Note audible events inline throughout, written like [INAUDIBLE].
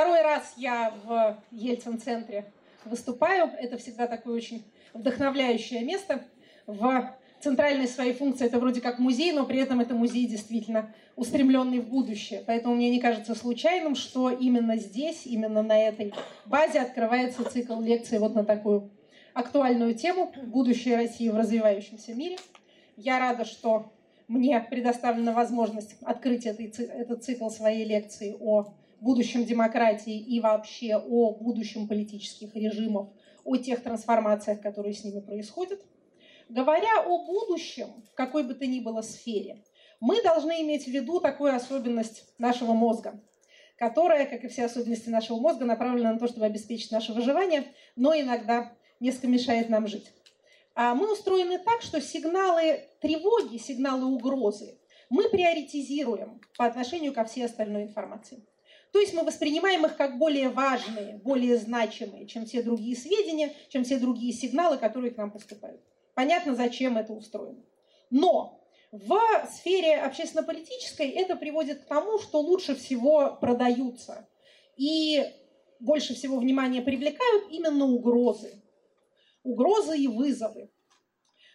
Второй раз я в Ельцин-центре выступаю. Это всегда такое очень вдохновляющее место. В центральной своей функции это вроде как музей, но при этом это музей действительно устремленный в будущее. Поэтому мне не кажется случайным, что именно здесь, именно на этой базе открывается цикл лекций вот на такую актуальную тему «Будущее России в развивающемся мире». Я рада, что мне предоставлена возможность открыть этот цикл своей лекции о будущем демократии и вообще о будущем политических режимов, о тех трансформациях, которые с ними происходят. Говоря о будущем, в какой бы то ни было сфере, мы должны иметь в виду такую особенность нашего мозга, которая, как и все особенности нашего мозга, направлена на то, чтобы обеспечить наше выживание, но иногда несколько мешает нам жить. А мы устроены так, что сигналы тревоги, сигналы угрозы мы приоритизируем по отношению ко всей остальной информации. То есть мы воспринимаем их как более важные, более значимые, чем все другие сведения, чем все другие сигналы, которые к нам поступают. Понятно, зачем это устроено. Но в сфере общественно-политической это приводит к тому, что лучше всего продаются и больше всего внимания привлекают именно угрозы. Угрозы и вызовы.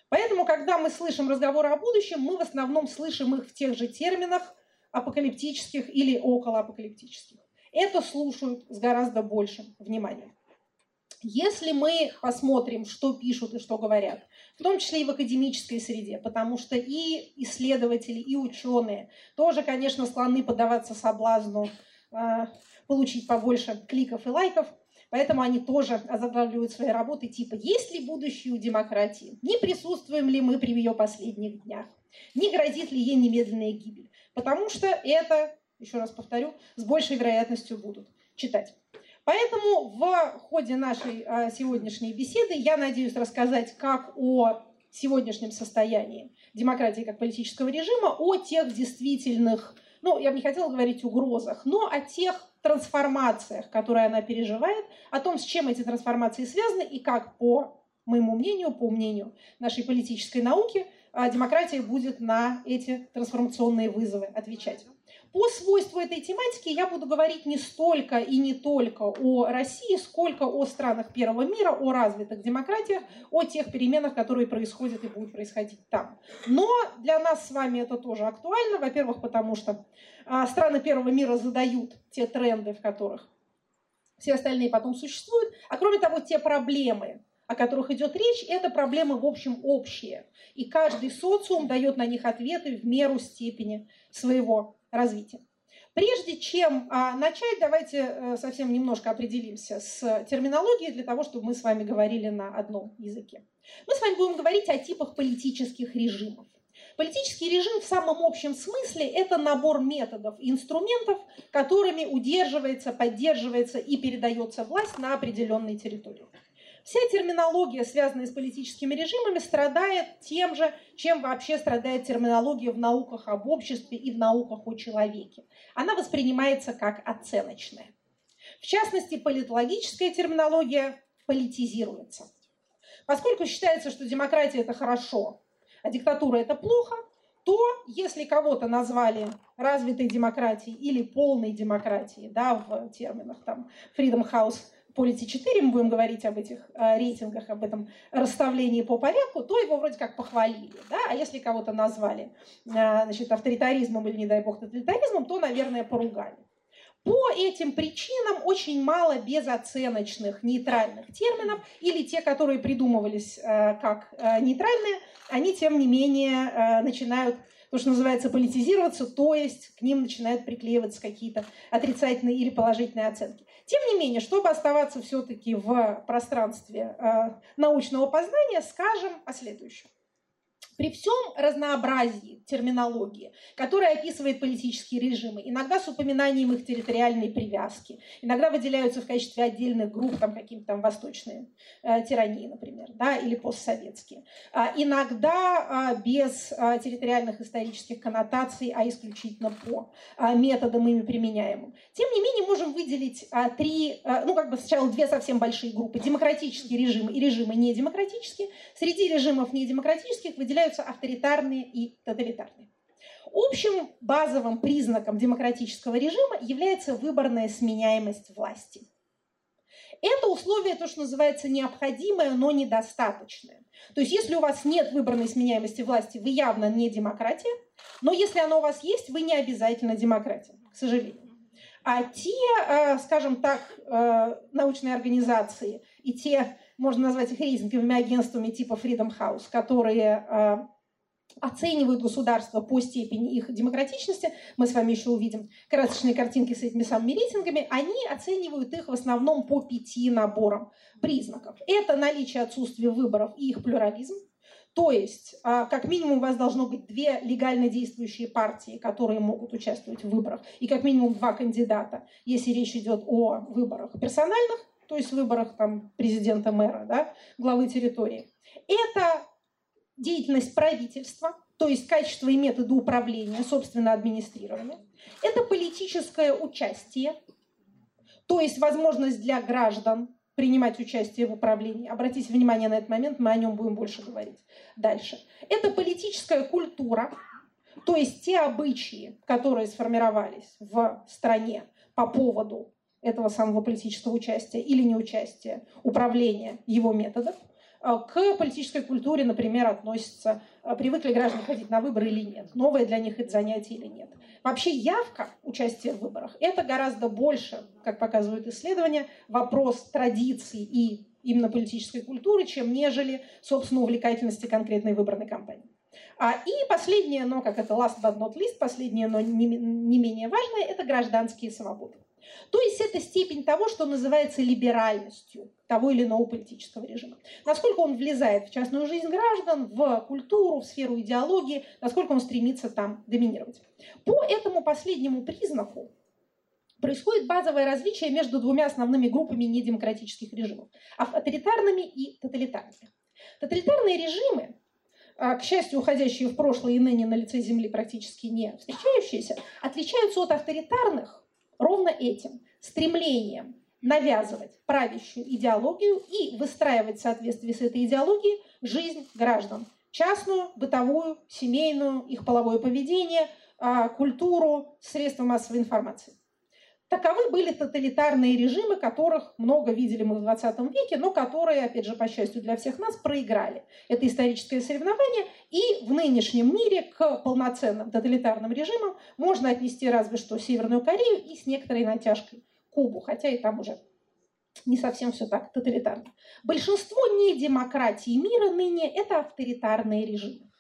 Поэтому, когда мы слышим разговоры о будущем, мы в основном слышим их в тех же терминах, апокалиптических или околоапокалиптических. Это слушают с гораздо большим вниманием. Если мы посмотрим, что пишут и что говорят, в том числе и в академической среде, потому что и исследователи, и ученые тоже, конечно, склонны поддаваться соблазну э, получить побольше кликов и лайков, поэтому они тоже озаглавливают свои работы типа «Есть ли будущее у демократии? Не присутствуем ли мы при ее последних днях? Не грозит ли ей немедленная гибель?» Потому что это, еще раз повторю, с большей вероятностью будут читать. Поэтому в ходе нашей а, сегодняшней беседы я надеюсь рассказать как о сегодняшнем состоянии демократии как политического режима, о тех действительных, ну, я бы не хотела говорить угрозах, но о тех трансформациях, которые она переживает, о том, с чем эти трансформации связаны и как, по моему мнению, по мнению нашей политической науки, демократия будет на эти трансформационные вызовы отвечать. По свойству этой тематики я буду говорить не столько и не только о России, сколько о странах первого мира, о развитых демократиях, о тех переменах, которые происходят и будут происходить там. Но для нас с вами это тоже актуально, во-первых, потому что а, страны первого мира задают те тренды, в которых все остальные потом существуют, а кроме того, те проблемы, о которых идет речь, это проблемы, в общем, общие. И каждый социум дает на них ответы в меру степени своего развития. Прежде чем а, начать, давайте а, совсем немножко определимся с терминологией для того, чтобы мы с вами говорили на одном языке. Мы с вами будем говорить о типах политических режимов. Политический режим в самом общем смысле – это набор методов и инструментов, которыми удерживается, поддерживается и передается власть на определенной территории. Вся терминология, связанная с политическими режимами, страдает тем же, чем вообще страдает терминология в науках об обществе и в науках о человеке. Она воспринимается как оценочная. В частности, политологическая терминология политизируется. Поскольку считается, что демократия – это хорошо, а диктатура – это плохо, то если кого-то назвали развитой демократией или полной демократией, да, в терминах там Freedom House Полити 4, мы будем говорить об этих э, рейтингах, об этом расставлении по порядку, то его вроде как похвалили. Да? А если кого-то назвали э, значит, авторитаризмом или, не дай бог, тоталитаризмом, то, наверное, поругали. По этим причинам очень мало безоценочных нейтральных терминов, или те, которые придумывались э, как нейтральные, они, тем не менее, начинают то, что называется, политизироваться, то есть к ним начинают приклеиваться какие-то отрицательные или положительные оценки. Тем не менее, чтобы оставаться все-таки в пространстве э, научного познания, скажем о следующем. При всем разнообразии терминологии, которая описывает политические режимы, иногда с упоминанием их территориальной привязки, иногда выделяются в качестве отдельных групп там какие-то там восточные э, тирании, например, да, или постсоветские. А, иногда а, без а, территориальных исторических коннотаций, а исключительно по а, методам ими применяемым. Тем не менее, можем выделить а, три, а, ну как бы сначала две совсем большие группы, демократические режимы и режимы недемократические. Среди режимов недемократических выделяются являются авторитарные и тоталитарные. Общим базовым признаком демократического режима является выборная сменяемость власти. Это условие, то, что называется необходимое, но недостаточное. То есть если у вас нет выборной сменяемости власти, вы явно не демократия, но если оно у вас есть, вы не обязательно демократия, к сожалению. А те, э, скажем так, э, научные организации и те, можно назвать их рейтинговыми агентствами типа Freedom House, которые э, оценивают государство по степени их демократичности, мы с вами еще увидим красочные картинки с этими самыми рейтингами, они оценивают их в основном по пяти наборам признаков. Это наличие отсутствия выборов и их плюрализм, то есть, а, как минимум, у вас должно быть две легально действующие партии, которые могут участвовать в выборах, и как минимум два кандидата, если речь идет о выборах персональных, то есть выборах там, президента, мэра, да, главы территории. Это деятельность правительства, то есть качество и методы управления, собственно, администрирования. Это политическое участие, то есть возможность для граждан принимать участие в управлении. Обратите внимание на этот момент, мы о нем будем больше говорить дальше. Это политическая культура, то есть те обычаи, которые сформировались в стране по поводу этого самого политического участия или неучастия, управления его методов – а, к политической культуре, например, относятся, а, привыкли граждане ходить на выборы или нет, новое для них это занятие или нет. Вообще явка участия в выборах – это гораздо больше, как показывают исследования, вопрос традиций и именно политической культуры, чем нежели, собственно, увлекательности конкретной выборной кампании. А, и последнее, но как это last but not least, последнее, но не, не менее важное, это гражданские свободы. То есть это степень того, что называется либеральностью того или иного политического режима. Насколько он влезает в частную жизнь граждан, в культуру, в сферу идеологии, насколько он стремится там доминировать. По этому последнему признаку происходит базовое различие между двумя основными группами недемократических режимов – авторитарными и тоталитарными. Тоталитарные режимы а, к счастью, уходящие в прошлое и ныне на лице Земли практически не встречающиеся, отличаются от авторитарных ровно этим стремлением навязывать правящую идеологию и выстраивать в соответствии с этой идеологией жизнь граждан. Частную, бытовую, семейную, их половое поведение, а, культуру, средства массовой информации. Таковы были тоталитарные режимы, которых много видели мы в 20 веке, но которые, опять же, по счастью для всех нас, проиграли. Это историческое соревнование, и в нынешнем мире к полноценным тоталитарным режимам можно отнести разве что Северную Корею и с некоторой натяжкой Кубу, хотя и там уже не совсем все так тоталитарно. Большинство не демократий мира ныне – это авторитарные режимы.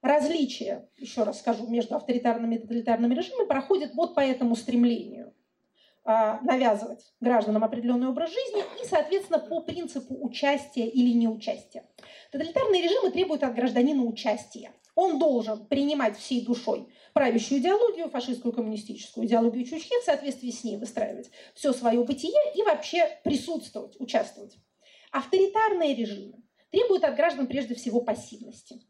Различие, еще раз скажу, между авторитарными и тоталитарными режимами проходит вот по этому стремлению навязывать гражданам определенный образ жизни и, соответственно, по принципу участия или неучастия. Тоталитарные режимы требуют от гражданина участия. Он должен принимать всей душой правящую идеологию, фашистскую коммунистическую идеологию Чучхе, в соответствии с ней выстраивать все свое бытие и вообще присутствовать, участвовать. Авторитарные режимы требуют от граждан прежде всего пассивности.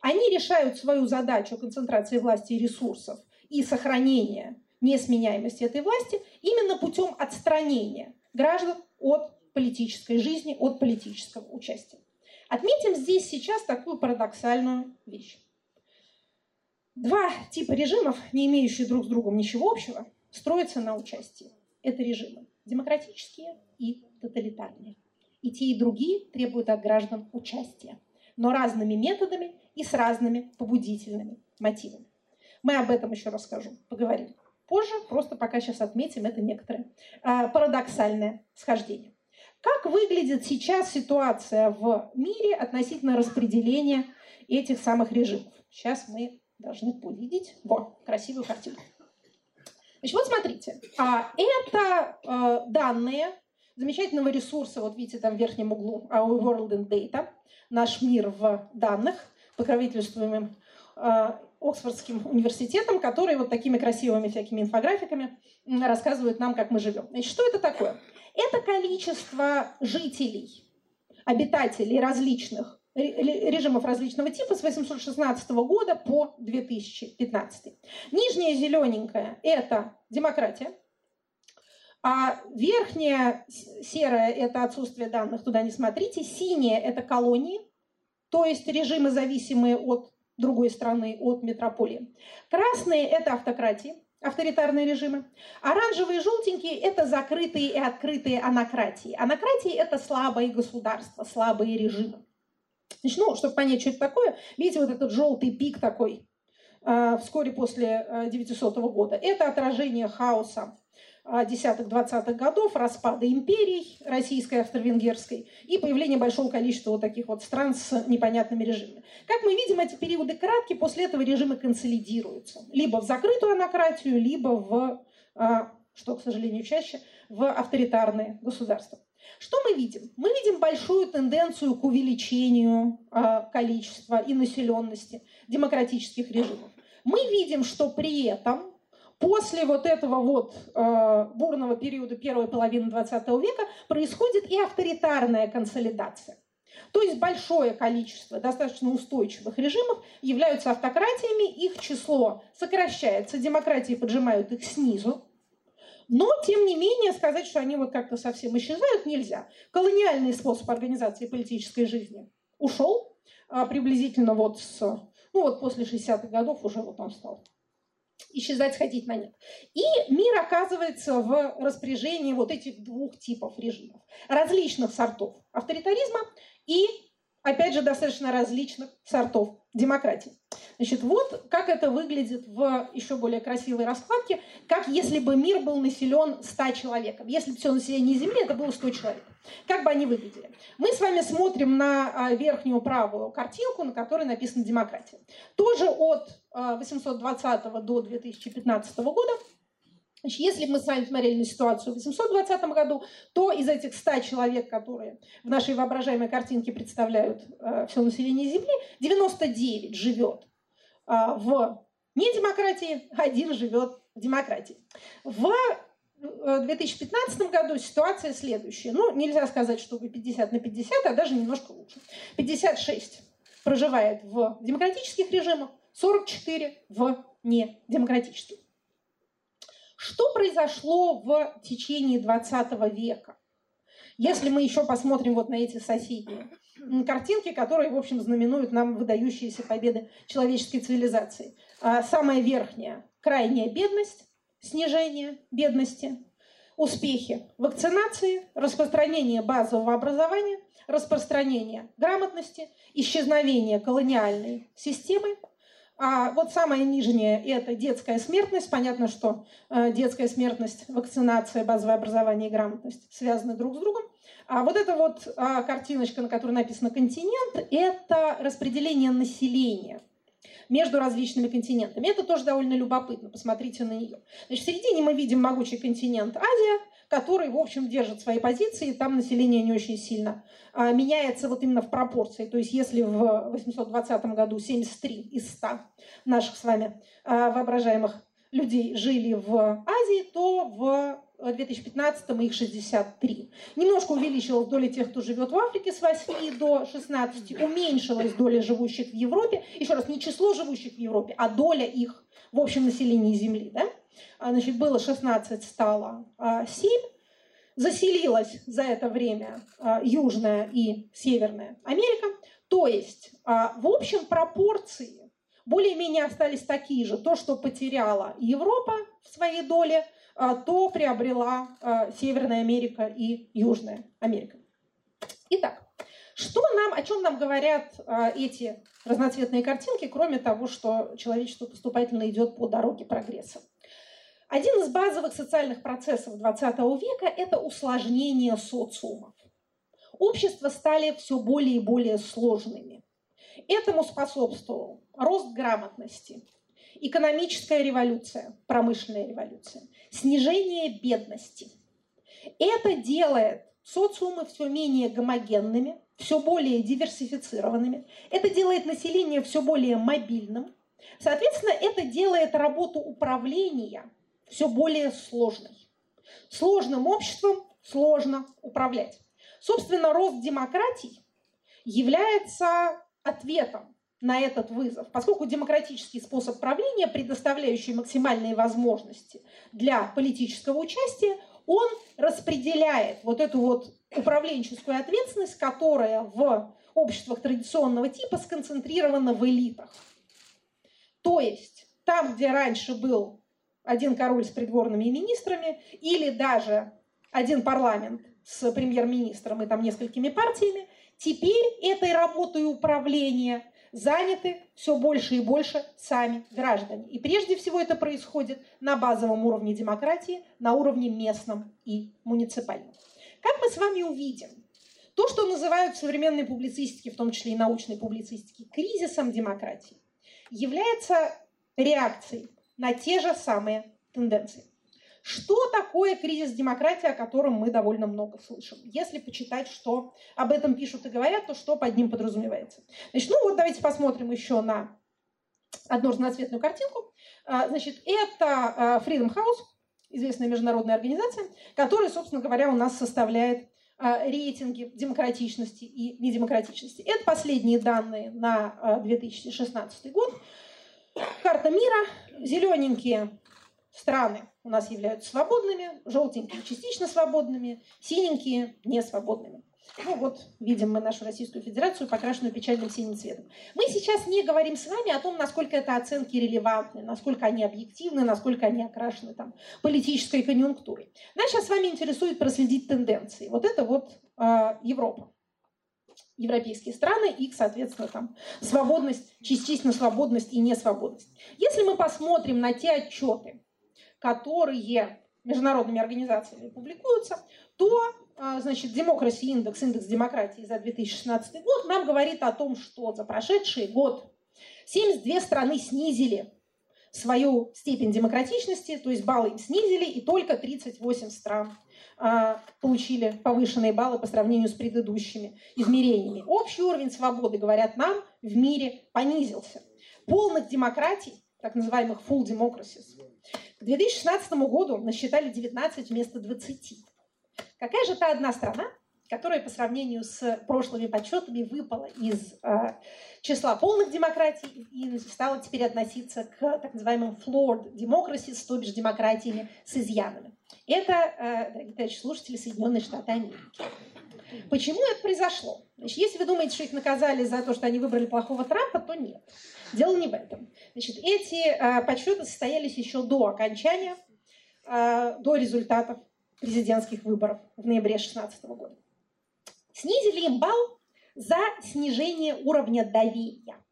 Они решают свою задачу концентрации власти и ресурсов и сохранения несменяемости этой власти именно путем отстранения граждан от политической жизни, от политического участия. Отметим здесь сейчас такую парадоксальную вещь. Два типа режимов, не имеющие друг с другом ничего общего, строятся на участии. Это режимы демократические и тоталитарные. И те, и другие требуют от граждан участия, но разными методами и с разными побудительными мотивами. Мы об этом еще расскажу, поговорим позже, просто пока сейчас отметим это некоторое а, парадоксальное схождение. Как выглядит сейчас ситуация в мире относительно распределения этих самых режимов? Сейчас мы должны увидеть вот красивую картинку. Значит, вот смотрите, а, это а, данные замечательного ресурса, вот видите там в верхнем углу, Our World in Data, наш мир в данных, покровительствуемым а, Оксфордским университетом, который вот такими красивыми всякими инфографиками рассказывают нам, как мы живем. Значит, что это такое? Это количество жителей, обитателей различных режимов различного типа с 816 года по 2015. Нижняя зелененькая – это демократия, а верхняя серая – это отсутствие данных, туда не смотрите. Синяя – это колонии, то есть режимы, зависимые от другой страны от метрополии. Красные – это автократии, авторитарные режимы. Оранжевые и желтенькие – это закрытые и открытые анократии. Анократии – это слабые государства, слабые режимы. Значит, ну, чтобы понять, что это такое, видите, вот этот желтый пик такой э, вскоре после э, 900 года. Это отражение хаоса а, десятых-двадцатых годов, распада империй российской, австро-венгерской и появление большого количества вот таких вот стран с непонятными режимами. Как мы видим, эти периоды краткие, после этого режимы консолидируются. Либо в закрытую анократию, либо в, а, что, к сожалению, чаще, в авторитарные государства. Что мы видим? Мы видим большую тенденцию к увеличению а, количества и населенности демократических режимов. Мы видим, что при этом После вот этого вот э, бурного периода первой половины XX века происходит и авторитарная консолидация. То есть большое количество достаточно устойчивых режимов являются автократиями, их число сокращается, демократии поджимают их снизу. Но, тем не менее, сказать, что они вот как-то совсем исчезают, нельзя. Колониальный способ организации политической жизни ушел а, приблизительно вот с, ну вот после 60-х годов уже вот он стал исчезать, сходить на нет. И мир оказывается в распоряжении вот этих двух типов режимов. Различных сортов авторитаризма и, опять же, достаточно различных сортов демократии. Значит, вот как это выглядит в еще более красивой раскладке, как если бы мир был населен 100 человеком. Если бы все население Земли, это было 100 человек. Как бы они выглядели? Мы с вами смотрим на а, верхнюю правую картинку, на которой написано «Демократия». Тоже от 820 а, до 2015 года Значит, если мы с вами смотрели на ситуацию в 820 году, то из этих 100 человек, которые в нашей воображаемой картинке представляют э, все население Земли, 99 живет в недемократии, один живет в демократии. В 2015 э, году ситуация следующая. Ну, нельзя сказать, что вы 50 на 50, а даже немножко лучше. 56 проживает в демократических режимах, 44 в недемократических. Что произошло в течение 20 века? Если мы еще посмотрим вот на эти соседние картинки, которые, в общем, знаменуют нам выдающиеся победы человеческой цивилизации. А, самая верхняя – крайняя бедность, снижение бедности, успехи вакцинации, распространение базового образования, распространение грамотности, исчезновение колониальной системы – а вот самая нижняя – это детская смертность. Понятно, что э, детская смертность, вакцинация, базовое образование и грамотность связаны друг с другом. А вот эта вот а, картиночка, на которой написано «континент» – это распределение населения между различными континентами. Это тоже довольно любопытно, посмотрите на нее. Значит, в середине мы видим могучий континент Азия, который, в общем, держит свои позиции, там население не очень сильно а, меняется вот именно в пропорции. То есть если в 820 году 73 из 100 наших с вами а, воображаемых людей жили в Азии, то в 2015 их 63. Немножко увеличилась доля тех, кто живет в Африке с 8 до 16, уменьшилась доля живущих в Европе. Еще раз, не число живущих в Европе, а доля их в общем населении Земли. Да? А, значит, было 16, стало 7. А, Заселилась за это время а, Южная и Северная Америка. То есть, в общем, пропорции более-менее остались такие же. То, что потеряла Европа в своей доле, то приобрела Северная Америка и Южная Америка. Итак, что нам, о чем нам говорят эти разноцветные картинки, кроме того, что человечество поступательно идет по дороге прогресса? Один из базовых социальных процессов XX века – это усложнение социумов. Общества стали все более и более сложными. Этому способствовал рост грамотности, экономическая революция, промышленная революция, снижение бедности. Это делает социумы все менее гомогенными, все более диверсифицированными. Это делает население все более мобильным. Соответственно, это делает работу управления все более сложной. Сложным обществом сложно управлять. Собственно, рост демократий является ответом на этот вызов, поскольку демократический способ правления, предоставляющий максимальные возможности для политического участия, он распределяет вот эту вот управленческую ответственность, которая в обществах традиционного типа сконцентрирована в элитах. То есть там, где раньше был один король с придворными министрами или даже один парламент с премьер-министром и там несколькими партиями, теперь этой работой управления заняты все больше и больше сами граждане. И прежде всего это происходит на базовом уровне демократии, на уровне местном и муниципальном. Как мы с вами увидим, то, что называют в современной публицистике, в том числе и научной публицистике, кризисом демократии, является реакцией на те же самые тенденции. Что такое кризис демократии, о котором мы довольно много слышим? Если почитать, что об этом пишут и говорят, то что под ним подразумевается? Значит, ну вот давайте посмотрим еще на одну разноцветную картинку. А, значит, это а, Freedom House, известная международная организация, которая, собственно говоря, у нас составляет а, рейтинги демократичности и недемократичности. Это последние данные на 2016 год. Карта мира. Зелененькие страны у нас являются свободными, желтенькие частично свободными, синенькие не свободными. Ну вот, видим мы нашу Российскую Федерацию, покрашенную печальным синим цветом. Мы сейчас не говорим с вами о том, насколько это оценки релевантны, насколько они объективны, насколько они окрашены там, политической конъюнктурой. Нас сейчас с вами интересует проследить тенденции. Вот это вот э, Европа европейские страны и, соответственно, там свободность, частично свободность и несвободность. Если мы посмотрим на те отчеты, которые международными организациями публикуются, то а, значит, Democracy Index, индекс демократии за 2016 год, нам говорит о том, что за прошедший год 72 страны снизили свою степень демократичности, то есть баллы снизили, и только 38 стран а, получили повышенные баллы по сравнению с предыдущими измерениями. Общий уровень свободы, говорят нам, в мире понизился. Полных демократий, так называемых full democracies, к 2016 году насчитали 19 вместо 20. Какая же та одна страна, которая по сравнению с прошлыми подсчетами выпала из э, числа полных демократий и стала теперь относиться к так называемым flawed democracies, то бишь демократиями с изъянами. Это, э, дорогие товарищи слушатели, Соединенные Штаты Америки. Почему это произошло? Значит, если вы думаете, что их наказали за то, что они выбрали плохого Трампа, то нет. Дело не в этом. Значит, эти э, подсчеты состоялись еще до окончания, э, до результатов президентских выборов в ноябре 2016 года. Снизили им балл за снижение уровня доверия.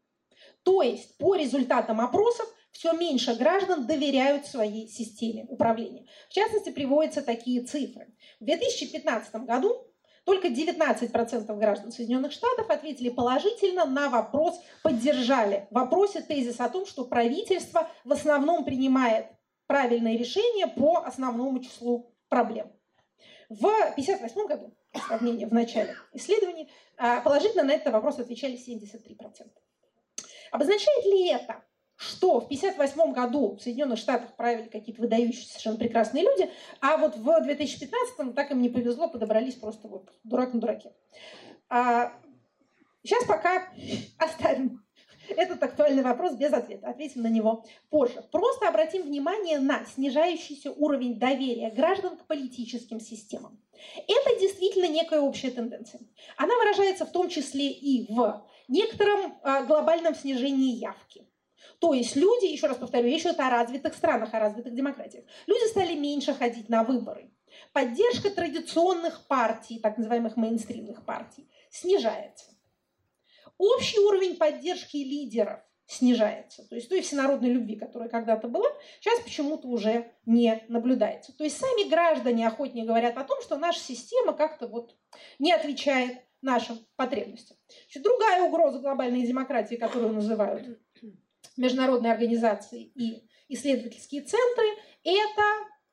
То есть по результатам опросов все меньше граждан доверяют своей системе управления. В частности, приводятся такие цифры. В 2015 году только 19% граждан Соединенных Штатов ответили положительно на вопрос, поддержали в вопросе тезис о том, что правительство в основном принимает правильные решения по основному числу проблем. В 1958 году, сравнение в начале исследований, а, положительно на этот вопрос отвечали 73%. Обозначает ли это, что в 1958 году в Соединенных Штатах правили какие-то выдающиеся совершенно прекрасные люди, а вот в 2015 так им не повезло, подобрались просто вот дурак на дураке. А, сейчас пока оставим этот актуальный вопрос без ответа. Ответим на него позже. Просто обратим внимание на снижающийся уровень доверия граждан к политическим системам. Это действительно некая общая тенденция. Она выражается в том числе и в некотором а, глобальном снижении явки. То есть люди, еще раз повторю, еще это о развитых странах, о развитых демократиях, люди стали меньше ходить на выборы. Поддержка традиционных партий, так называемых мейнстримных партий, снижается. Общий уровень поддержки лидеров снижается. То есть той всенародной любви, которая когда-то была, сейчас почему-то уже не наблюдается. То есть сами граждане охотнее говорят о том, что наша система как-то вот не отвечает нашим потребностям. Значит, другая угроза глобальной демократии, которую называют международные организации и исследовательские центры, это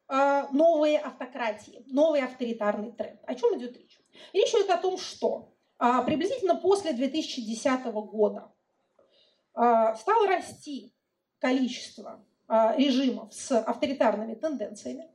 э, новые автократии, новый авторитарный тренд. О чем идет речь? Речь идет о том, что приблизительно после 2010 года а, стало расти количество а, режимов с авторитарными тенденциями.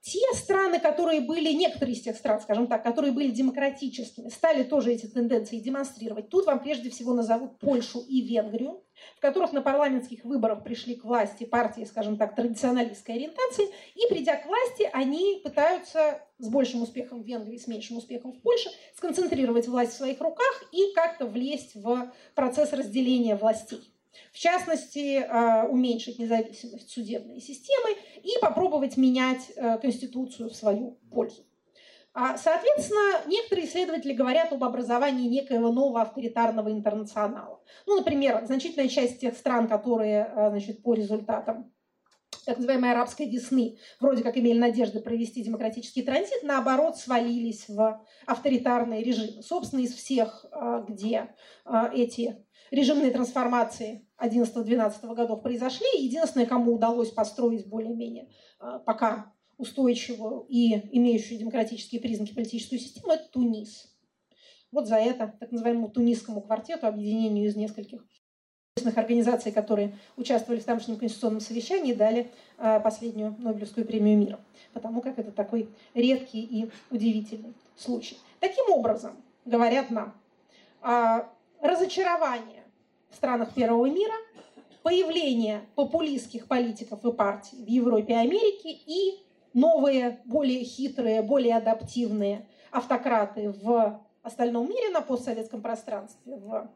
Те страны, которые были, некоторые из тех стран, скажем так, которые были демократическими, стали тоже эти тенденции демонстрировать. Тут вам прежде всего назовут Польшу и Венгрию, в которых на парламентских выборах пришли к власти партии, скажем так, традиционалистской ориентации, и придя к власти, они пытаются с большим успехом в Венгрии, с меньшим успехом в Польше, сконцентрировать власть в своих руках и как-то влезть в процесс разделения властей. В частности, уменьшить независимость судебной системы и попробовать менять Конституцию в свою пользу. А, соответственно, некоторые исследователи говорят об образовании некоего нового авторитарного интернационала. Ну, например, значительная часть тех стран, которые а, значит, по результатам так называемой арабской весны вроде как имели надежды провести демократический транзит, наоборот, свалились в авторитарные режимы. Собственно, из всех, а, где эти режимные трансформации 11-12 годов произошли, единственное, кому удалось построить более-менее пока устойчивую и имеющую демократические признаки политическую систему, это Тунис. Вот за это так называемому тунисскому квартету, объединению из нескольких организаций, которые участвовали в тамошнем конституционном совещании, дали а, последнюю Нобелевскую премию мира, потому как это такой редкий и удивительный случай. Таким образом, говорят нам, а, разочарование в странах первого мира, появление популистских политиков и партий в Европе и Америке и новые, более хитрые, более адаптивные автократы в остальном мире на постсоветском пространстве, в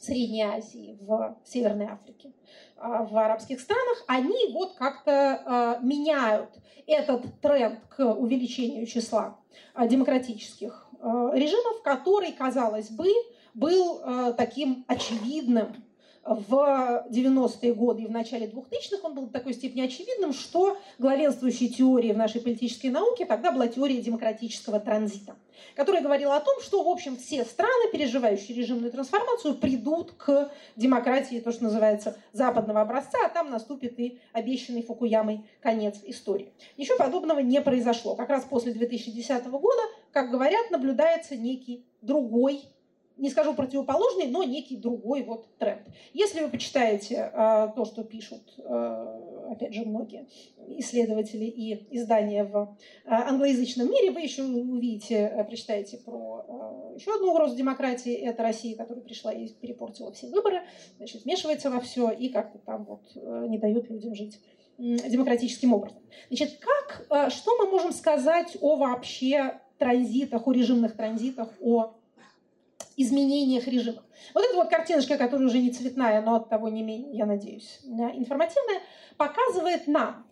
Средней Азии, в Северной Африке, а, в арабских странах, они вот как-то а, меняют этот тренд к увеличению числа а, демократических режимов, который, казалось бы, был таким очевидным в 90-е годы и в начале 2000-х он был в такой степени очевидным, что главенствующей теорией в нашей политической науке тогда была теория демократического транзита, которая говорила о том, что, в общем, все страны, переживающие режимную трансформацию, придут к демократии, то, что называется, западного образца, а там наступит и обещанный Фукуямой конец истории. Ничего подобного не произошло. Как раз после 2010 года, как говорят, наблюдается некий другой не скажу противоположный, но некий другой вот тренд. Если вы почитаете э, то, что пишут, э, опять же, многие исследователи и издания в э, англоязычном мире, вы еще увидите, э, прочитаете про э, еще одну угрозу демократии. Это Россия, которая пришла и перепортила все выборы, значит, вмешивается во все и как-то там вот э, не дает людям жить демократическим образом. Значит, как, э, что мы можем сказать о вообще транзитах, о режимных транзитах, о изменениях режимов. Вот эта вот картиночка, которая уже не цветная, но от того не менее, я надеюсь, информативная, показывает нам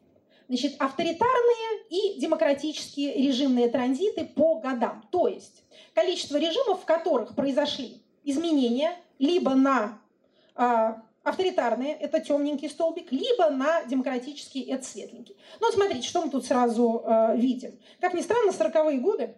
значит, авторитарные и демократические режимные транзиты по годам. То есть количество режимов, в которых произошли изменения либо на э, авторитарные, это темненький столбик, либо на демократические, это светленький. Ну, смотрите, что мы тут сразу э, видим. Как ни странно, 40-е годы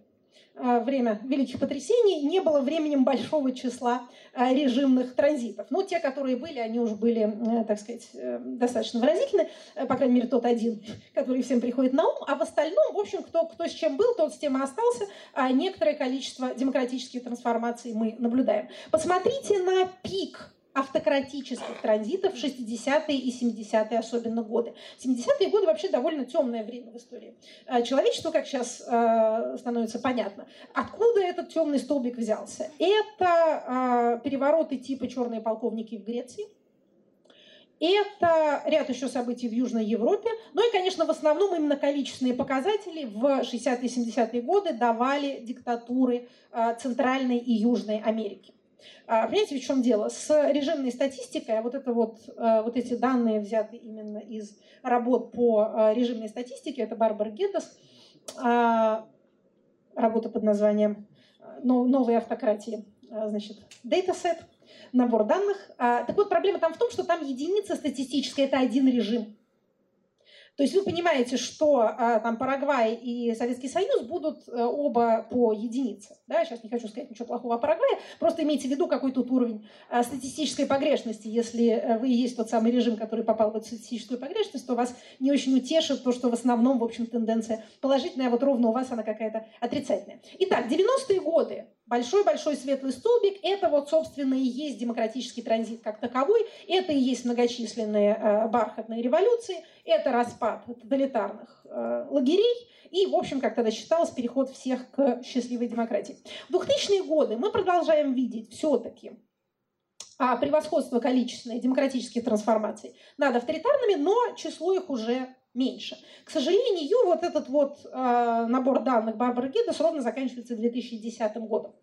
время великих потрясений не было временем большого числа э, режимных транзитов. Но те, которые были, они уже были, э, так сказать, достаточно выразительны, по крайней мере, тот один, [LAUGHS] который всем приходит на ум, а в остальном, в общем, кто, кто с чем был, тот с тем и остался, а некоторое количество демократических трансформаций мы наблюдаем. Посмотрите на пик автократических транзитов в 60-е и 70-е особенно годы. 70-е годы вообще довольно темное время в истории. Э, человечество, как сейчас э, становится понятно, откуда этот темный столбик взялся. Это э, перевороты типа «Черные полковники» в Греции, это ряд еще событий в Южной Европе. Ну и, конечно, в основном именно количественные показатели в 60-е и 70-е годы давали диктатуры Центральной и Южной Америки. А, понимаете, в чем дело? С режимной статистикой, а вот, это вот, э, вот эти данные взяты именно из работ по э, режимной статистике, это Барбара Геддес, а, работа под названием э, «Новые автократии», значит, датасет, набор данных. А, так вот, проблема там в том, что там единица статистическая – это один режим. То есть вы понимаете, что а, там Парагвай и Советский Союз будут а, оба по единице. Да? Сейчас не хочу сказать ничего плохого о Парагвае, просто имейте в виду какой тут уровень а, статистической погрешности. Если э, вы есть тот самый режим, который попал в эту статистическую погрешность, то вас не очень утешит то, что в основном, в общем, тенденция положительная, а вот ровно у вас она какая-то отрицательная. Итак, 90-е годы Большой-большой светлый столбик – это вот, собственно, и есть демократический транзит как таковой, это и есть многочисленные э, бархатные революции, это распад тоталитарных э, лагерей, и, в общем, как тогда считалось, переход всех к счастливой демократии. В 2000-е годы мы продолжаем видеть все-таки а, превосходство количественной демократических трансформаций над авторитарными, но число их уже меньше. К сожалению, вот этот вот э, набор данных Барбары Гиддес ровно заканчивается 2010 годом.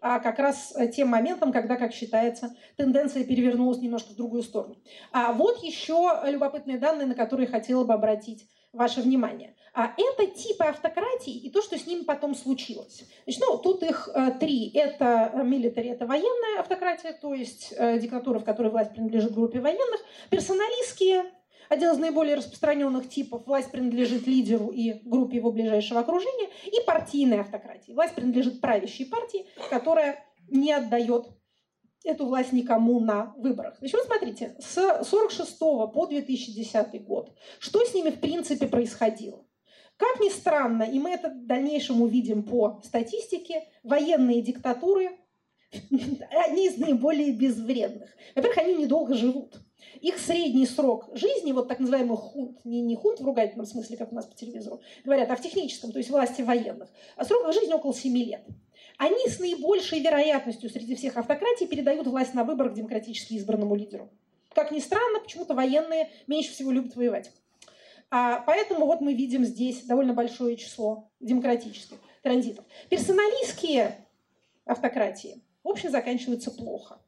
а как раз э, тем моментом, когда, как считается, тенденция перевернулась немножко в другую сторону. А вот еще любопытные данные, на которые хотела бы обратить ваше внимание. А это типы автократии и то, что с ними потом случилось. Значит, ну, тут их э, три. Это милитари, это военная автократия, то есть э, диктатура, в которой власть принадлежит группе военных. Персоналистские, один из наиболее распространенных типов, власть принадлежит лидеру и группе его ближайшего окружения. И партийная автократия. Власть принадлежит правящей партии, которая не отдает эту власть никому на выборах. Значит, вот смотрите, с 1946 по 2010 год, что с ними в принципе происходило? Как ни странно, и мы это в дальнейшем увидим по статистике, военные диктатуры [LAUGHS] одни из наиболее безвредных. Во-первых, они недолго живут. Их средний срок жизни, вот так называемый хунт, не, не хунт в ругательном смысле, как у нас по телевизору говорят, а в техническом, то есть власти военных, а срок жизни около 7 лет они с наибольшей вероятностью среди всех автократий передают власть на выборах демократически избранному лидеру. Как ни странно, почему-то военные меньше всего любят воевать. А поэтому вот мы видим здесь довольно большое число демократических транзитов. Персоналистские автократии, в общем, заканчиваются плохо.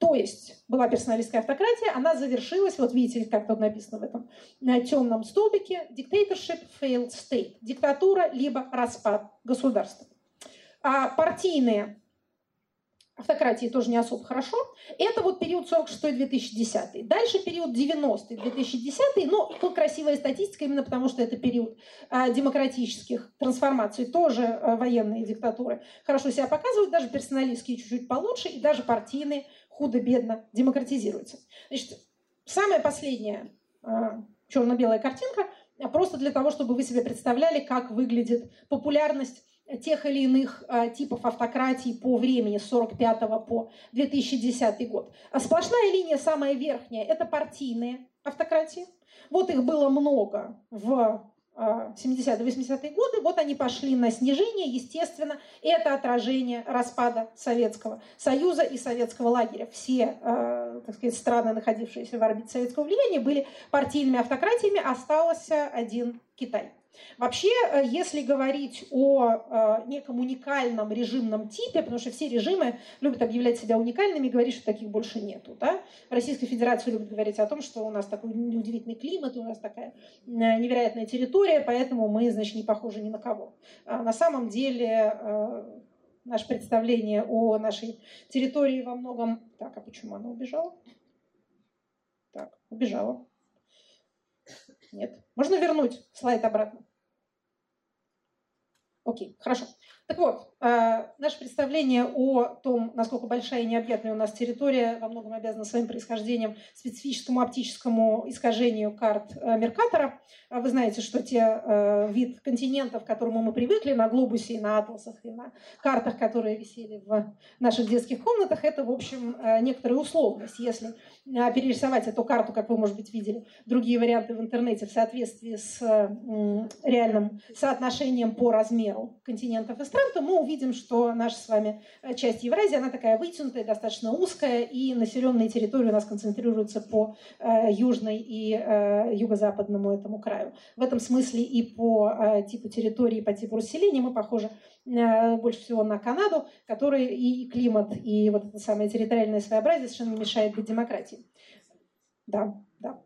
То есть была персоналистская автократия, она завершилась, вот видите, как тут написано в этом на темном столбике, dictatorship failed state, диктатура либо распад государства. А партийные автократии тоже не особо хорошо. Это вот период 46-2010. Дальше период 90-2010. Но тут красивая статистика именно потому, что это период а, демократических трансформаций. Тоже а, военные диктатуры хорошо себя показывают, даже персоналистские чуть-чуть получше, и даже партийные худо-бедно демократизируются. Значит, самая последняя а, черно-белая картинка, просто для того, чтобы вы себе представляли, как выглядит популярность тех или иных э, типов автократий по времени с 45 по 2010 год. А сплошная линия, самая верхняя, это партийные автократии. Вот их было много в 70-80-е годы, вот они пошли на снижение, естественно, это отражение распада Советского Союза и советского лагеря. Все, э, так сказать, страны, находившиеся в орбите советского влияния, были партийными автократиями, остался один Китай. Вообще, э, если говорить о э, неком уникальном режимном типе, потому что все режимы любят объявлять себя уникальными и говорить, что таких больше нету. Да? В Российской Федерации любят говорить о том, что у нас такой неудивительный климат, у нас такая э, невероятная территория, поэтому мы, значит, не похожи ни на кого. А на самом деле наше представление о нашей территории во многом... Так, а почему она убежала? Так, убежала. Нет. Можно вернуть слайд обратно? Окей, хорошо. Так вот, э, наше представление о том, насколько большая и необъятная у нас территория, во многом обязано своим происхождением специфическому оптическому искажению карт э, Меркатора. Вы знаете, что те э, вид континентов, к которому мы привыкли на глобусе и на атласах, и на картах, которые висели в наших детских комнатах, это, в общем, некоторая условность. Если перерисовать эту карту, как вы, может быть, видели, другие варианты в интернете в соответствии с реальным соотношением по размеру континентов и стран, стран, то мы увидим, что наша с вами э, часть Евразии, она такая вытянутая, достаточно узкая, и населенные территории у нас концентрируются по э, южной и э, юго-западному этому краю. В этом смысле и по типу территории, по типу расселения мы похожи больше всего на Канаду, который и климат, и вот это самое территориальное своеобразие совершенно не мешает быть демократии. Да, да.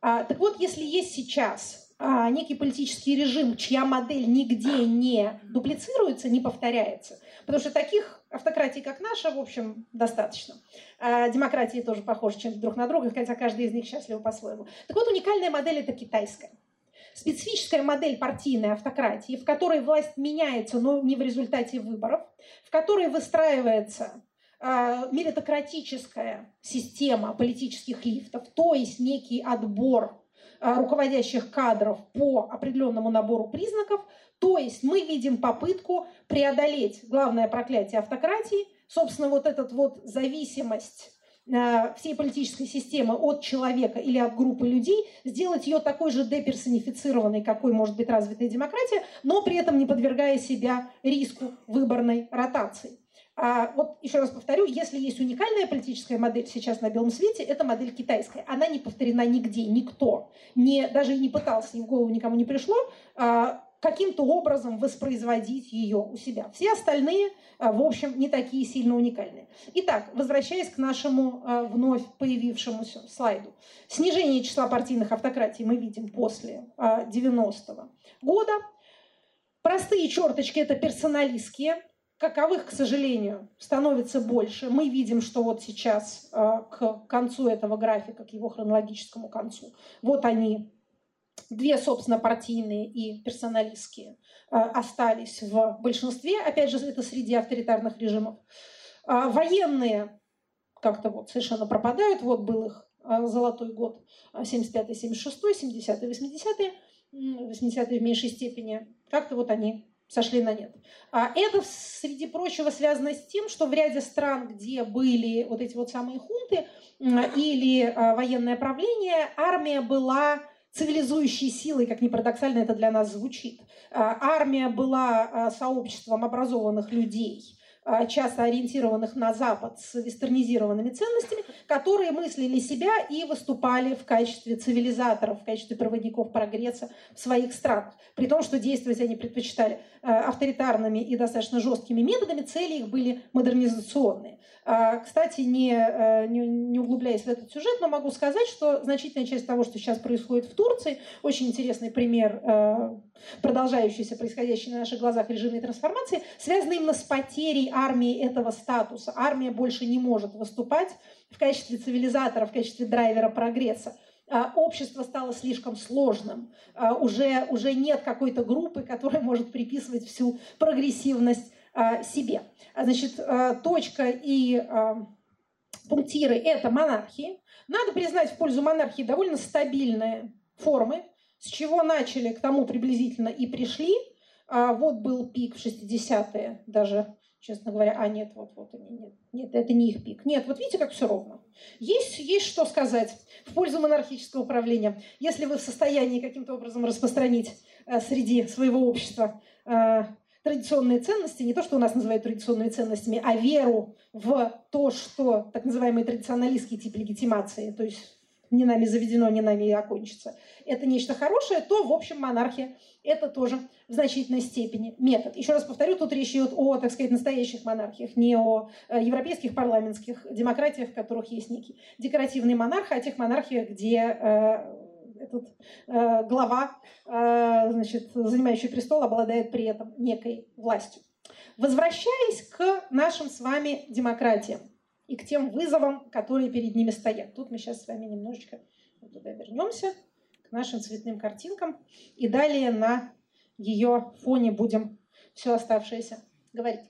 А, так вот, если есть сейчас а, некий политический режим, чья модель нигде не дуплицируется, не повторяется. Потому что таких автократий, как наша, в общем, достаточно. А демократии тоже похожи чем-то друг на друга, хотя каждый из них счастлив по-своему. Так вот, уникальная модель – это китайская. Специфическая модель партийной автократии, в которой власть меняется, но не в результате выборов, в которой выстраивается э, меритократическая система политических лифтов, то есть некий отбор руководящих кадров по определенному набору признаков. То есть мы видим попытку преодолеть главное проклятие автократии, собственно, вот этот вот зависимость э, всей политической системы от человека или от группы людей, сделать ее такой же деперсонифицированной, какой может быть развитая демократия, но при этом не подвергая себя риску выборной ротации. А вот еще раз повторю, если есть уникальная политическая модель сейчас на белом свете, это модель китайская. Она не повторена нигде, никто, не, даже и не пытался, и в голову никому не пришло а, каким-то образом воспроизводить ее у себя. Все остальные, а, в общем, не такие сильно уникальные. Итак, возвращаясь к нашему а, вновь появившемуся слайду. Снижение числа партийных автократий мы видим после 90-го года. Простые черточки – это персоналистские, каковых, к сожалению, становится больше. Мы видим, что вот сейчас к концу этого графика, к его хронологическому концу, вот они Две, собственно, партийные и персоналистские э, остались в большинстве. Опять же, это среди авторитарных режимов. А военные как-то вот совершенно пропадают. Вот был их э, золотой год 75-й, 76-й, 70-й, 80-й, 80-е в меньшей степени. Как-то вот они сошли на нет. А это, среди прочего, связано с тем, что в ряде стран, где были вот эти вот самые хунты или э, военное правление, армия была цивилизующей силой, как ни парадоксально это для нас звучит. А, армия была а, сообществом образованных людей, а, часто ориентированных на Запад с вестернизированными ценностями, которые мыслили себя и выступали в качестве цивилизаторов, в качестве проводников прогресса в своих странах. При том, что действовать они предпочитали авторитарными и достаточно жесткими методами, цели их были модернизационные. А, кстати, не, э, не, не углубляясь в этот сюжет, но могу сказать, что значительная часть того, что сейчас происходит в Турции, очень интересный пример э, продолжающейся, происходящей на наших глазах режимной трансформации, связана именно с потерей армии этого статуса. Армия больше не может выступать в качестве цивилизатора, в качестве драйвера прогресса а, общество стало слишком сложным. А, уже, уже нет какой-то группы, которая может приписывать всю прогрессивность а, себе. Значит, точка и пунктиры – это монархии. Надо признать в пользу монархии довольно стабильные формы, с чего начали, к тому приблизительно и пришли. Вот был пик в 60-е, даже, честно говоря, а нет, вот, вот нет, нет, это не их пик. Нет, вот видите, как все ровно. Есть, есть что сказать в пользу монархического управления. Если вы в состоянии каким-то образом распространить среди своего общества традиционные ценности, не то, что у нас называют традиционными ценностями, а веру в то, что так называемый традиционалистский тип легитимации, то есть не нами заведено, не нами и окончится, это нечто хорошее, то, в общем, монархия – это тоже в значительной степени метод. Еще раз повторю, тут речь идет о, так сказать, настоящих монархиях, не о э, европейских парламентских демократиях, в которых есть некий декоративный монарх, а о тех монархиях, где э, этот э, глава, э, значит, занимающий престол, обладает при этом некой властью. Возвращаясь к нашим с вами демократиям и к тем вызовам, которые перед ними стоят. Тут мы сейчас с вами немножечко туда вернемся, к нашим цветным картинкам, и далее на ее фоне будем все оставшееся говорить.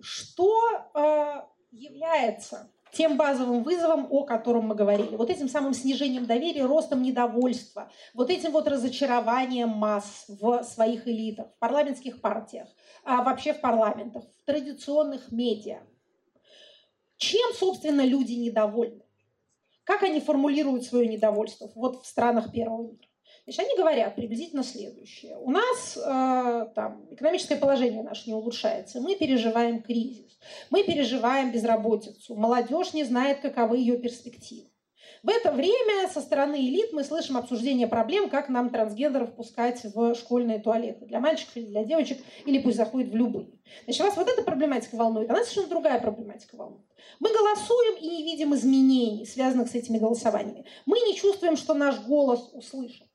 Что э, является тем базовым вызовом, о котором мы говорили. Вот этим самым снижением доверия, ростом недовольства, вот этим вот разочарованием масс в своих элитах, в парламентских партиях, а вообще в парламентах, в традиционных медиа. Чем, собственно, люди недовольны? Как они формулируют свое недовольство вот в странах первого мира? Значит, они говорят приблизительно следующее. У нас э, там, экономическое положение наше не улучшается, мы переживаем кризис, мы переживаем безработицу, молодежь не знает, каковы ее перспективы. В это время со стороны элит мы слышим обсуждение проблем, как нам трансгендеров пускать в школьные туалеты. Для мальчиков или для девочек, или пусть заходят в любые. Значит, вас вот эта проблематика волнует, а нас совершенно другая проблематика волнует. Мы голосуем и не видим изменений, связанных с этими голосованиями. Мы не чувствуем, что наш голос услышан.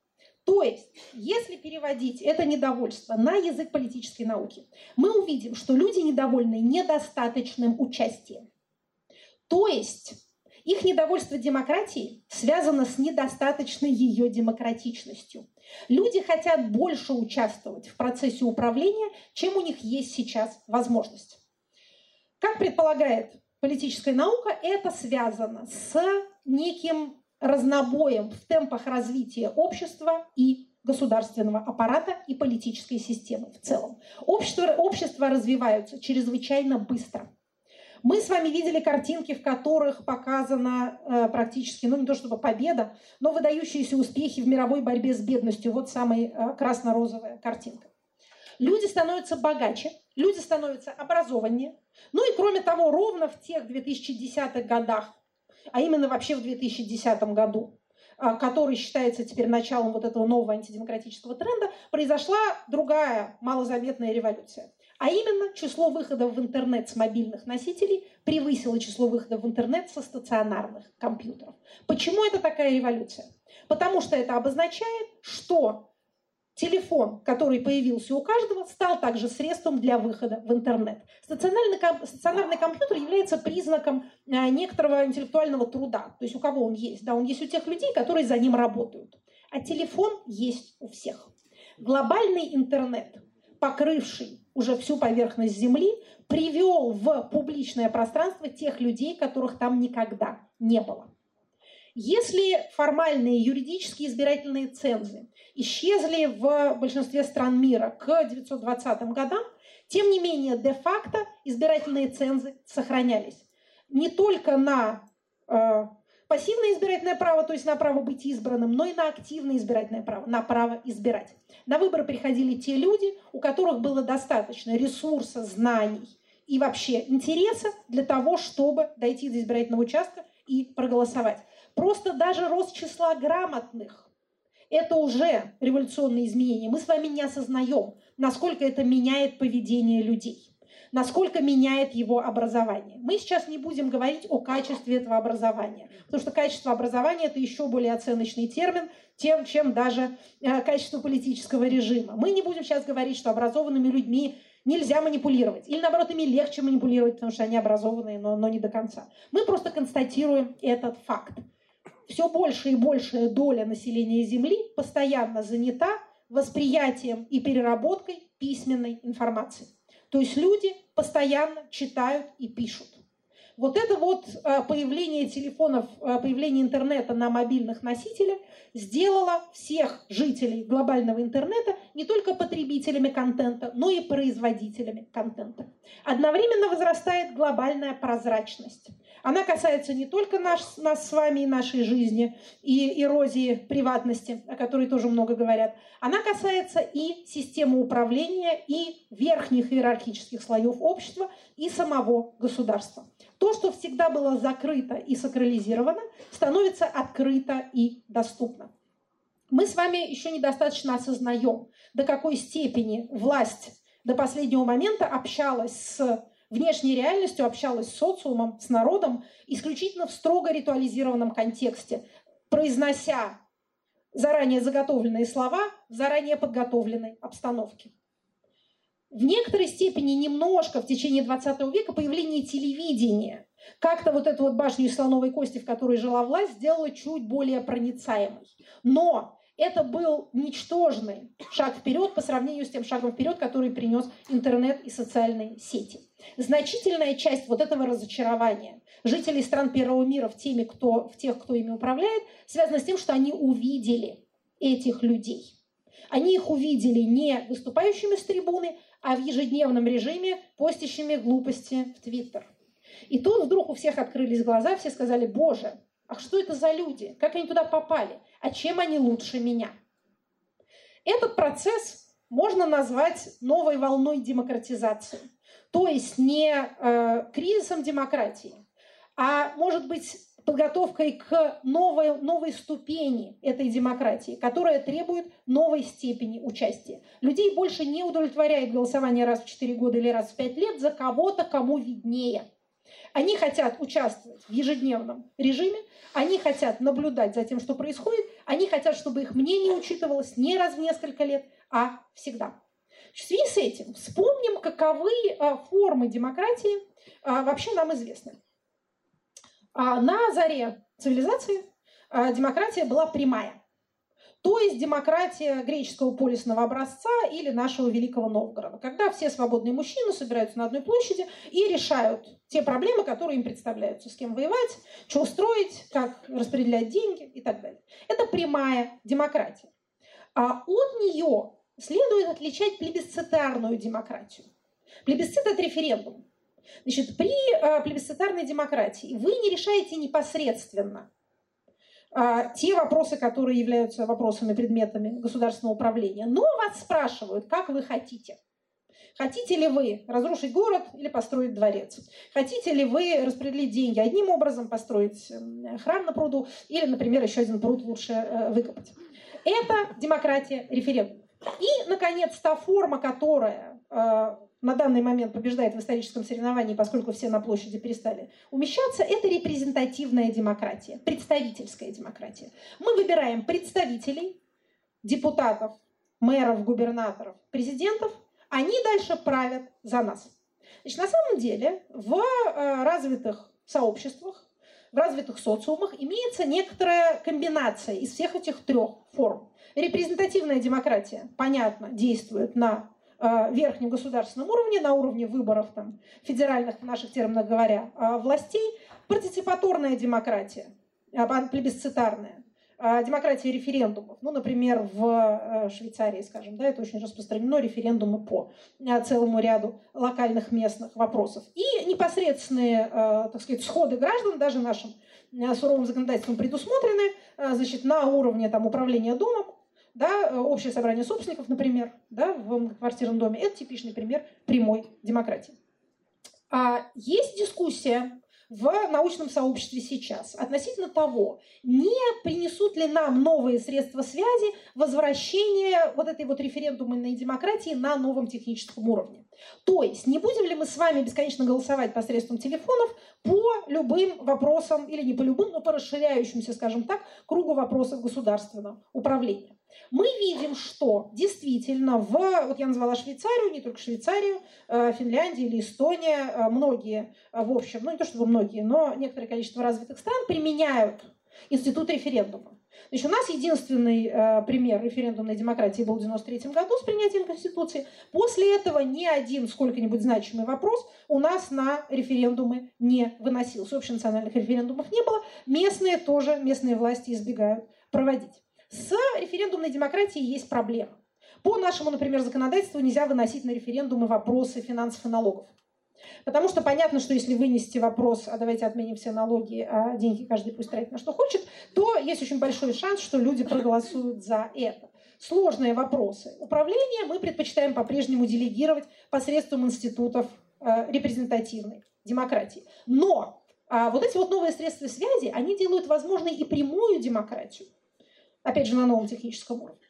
То есть, если переводить это недовольство на язык политической науки, мы увидим, что люди недовольны недостаточным участием. То есть, их недовольство демократией связано с недостаточной ее демократичностью. Люди хотят больше участвовать в процессе управления, чем у них есть сейчас возможность. Как предполагает политическая наука, это связано с неким разнобоем в темпах развития общества и государственного аппарата и политической системы в целом. Общество, общества развиваются чрезвычайно быстро. Мы с вами видели картинки, в которых показана э, практически, ну не то чтобы победа, но выдающиеся успехи в мировой борьбе с бедностью. Вот самая э, красно-розовая картинка. Люди становятся богаче, люди становятся образованнее. Ну и кроме того, ровно в тех 2010-х годах а именно вообще в 2010 году, а, который считается теперь началом вот этого нового антидемократического тренда, произошла другая малозаметная революция. А именно число выходов в интернет с мобильных носителей превысило число выходов в интернет со стационарных компьютеров. Почему это такая революция? Потому что это обозначает, что телефон, который появился у каждого, стал также средством для выхода в интернет. Стационарный, стационарный компьютер является признаком а, некоторого интеллектуального труда. То есть у кого он есть? Да, он есть у тех людей, которые за ним работают. А телефон есть у всех. Глобальный интернет, покрывший уже всю поверхность Земли, привел в публичное пространство тех людей, которых там никогда не было. Если формальные юридические избирательные цензы исчезли в большинстве стран мира к 1920 годам, тем не менее, де-факто избирательные цензы сохранялись. Не только на э, пассивное избирательное право, то есть на право быть избранным, но и на активное избирательное право, на право избирать. На выборы приходили те люди, у которых было достаточно ресурса, знаний и вообще интереса для того, чтобы дойти до избирательного участка и проголосовать. Просто даже рост числа грамотных – это уже революционные изменения. Мы с вами не осознаем, насколько это меняет поведение людей насколько меняет его образование. Мы сейчас не будем говорить о качестве этого образования, потому что качество образования – это еще более оценочный термин, тем, чем даже э, качество политического режима. Мы не будем сейчас говорить, что образованными людьми нельзя манипулировать. Или, наоборот, ими легче манипулировать, потому что они образованные, но, но не до конца. Мы просто констатируем этот факт. Все больше и большая доля населения Земли постоянно занята восприятием и переработкой письменной информации. То есть люди постоянно читают и пишут. Вот это вот э, появление телефонов, э, появление интернета на мобильных носителях сделало всех жителей глобального интернета не только потребителями контента, но и производителями контента. Одновременно возрастает глобальная прозрачность. Она касается не только наш, нас с вами и нашей жизни, и эрозии приватности, о которой тоже много говорят. Она касается и системы управления, и верхних иерархических слоев общества, и самого государства. То, что всегда было закрыто и сакрализировано, становится открыто и доступно. Мы с вами еще недостаточно осознаем, до какой степени власть до последнего момента общалась с внешней реальностью общалась с социумом, с народом, исключительно в строго ритуализированном контексте, произнося заранее заготовленные слова в заранее подготовленной обстановке. В некоторой степени немножко в течение 20 века появление телевидения как-то вот эту вот башню слоновой кости, в которой жила власть, сделало чуть более проницаемой. Но это был ничтожный шаг вперед по сравнению с тем шагом вперед, который принес интернет и социальные сети. Значительная часть вот этого разочарования жителей стран первого мира в, теме, кто, в тех, кто ими управляет, связана с тем, что они увидели этих людей. Они их увидели не выступающими с трибуны, а в ежедневном режиме постящими глупости в Твиттер. И тут вдруг у всех открылись глаза, все сказали, боже, а что это за люди? Как они туда попали? А чем они лучше меня? Этот процесс можно назвать новой волной демократизации. То есть не э, кризисом демократии, а может быть подготовкой к новой, новой ступени этой демократии, которая требует новой степени участия. Людей больше не удовлетворяет голосование раз в 4 года или раз в 5 лет за кого-то, кому виднее. Они хотят участвовать в ежедневном режиме, они хотят наблюдать за тем, что происходит, они хотят, чтобы их мнение учитывалось не раз в несколько лет, а всегда. В связи с этим вспомним, каковы а, формы демократии а, вообще нам известны. А, на заре цивилизации демократия была прямая. То есть демократия греческого полисного образца или нашего Великого Новгорода, когда все свободные мужчины собираются на одной площади и решают те проблемы, которые им представляются, с кем воевать, что устроить, как распределять деньги и так далее. Это прямая демократия. А от нее следует отличать плебисцитарную демократию. Плебисцит – это референдум. Значит, при э, плебисцитарной демократии вы не решаете непосредственно те вопросы, которые являются вопросами, предметами государственного управления. Но вас спрашивают, как вы хотите. Хотите ли вы разрушить город или построить дворец? Хотите ли вы распределить деньги одним образом, построить храм на пруду или, например, еще один пруд лучше э, выкопать? Это демократия референдума. И, наконец, та форма, которая э, на данный момент побеждает в историческом соревновании, поскольку все на площади перестали умещаться, это репрезентативная демократия, представительская демократия. Мы выбираем представителей, депутатов, мэров, губернаторов, президентов, они дальше правят за нас. Значит, на самом деле в э, развитых сообществах, в развитых социумах имеется некоторая комбинация из всех этих трех форм. Репрезентативная демократия, понятно, действует на верхнем государственном уровне, на уровне выборов там, федеральных, наших терминах говоря, э, властей. Партиципаторная демократия, плебисцитарная, демократия референдумов. Ну, например, в Швейцарии, скажем, да, это очень распространено, референдумы по целому ряду локальных местных вопросов. И непосредственные, так сказать, сходы граждан, даже нашим суровым законодательством предусмотрены, значит, на уровне там, управления домом, да, э, общее собрание собственников, например, да, в квартирном доме, это типичный пример прямой демократии. А есть дискуссия в научном сообществе сейчас относительно того, не принесут ли нам новые средства связи возвращение вот этой вот референдумной демократии на новом техническом уровне. То есть не будем ли мы с вами бесконечно голосовать посредством телефонов по любым вопросам, или не по любым, но по расширяющимся, скажем так, кругу вопросов государственного управления мы видим, что действительно в, вот я назвала Швейцарию, не только Швейцарию, э, Финляндия или Эстония, э, многие, э, в общем, ну не то чтобы многие, но некоторое количество развитых стран применяют институт референдума. Значит, у нас единственный э, пример референдумной демократии был в 1993 году с принятием Конституции. После этого ни один сколько-нибудь значимый вопрос у нас на референдумы не выносился. Общенациональных референдумов не было. Местные тоже, местные власти избегают проводить. С референдумной демократией есть проблема. По нашему, например, законодательству нельзя выносить на референдумы вопросы финансов и налогов. Потому что понятно, что если вынести вопрос, а давайте отменим все налоги, а деньги каждый пусть тратит на что хочет, то есть очень большой шанс, что люди проголосуют за это. Сложные вопросы. Управление мы предпочитаем по-прежнему делегировать посредством институтов э, репрезентативной демократии. Но а вот эти вот новые средства связи, они делают возможной и прямую демократию опять же, на новом техническом уровне.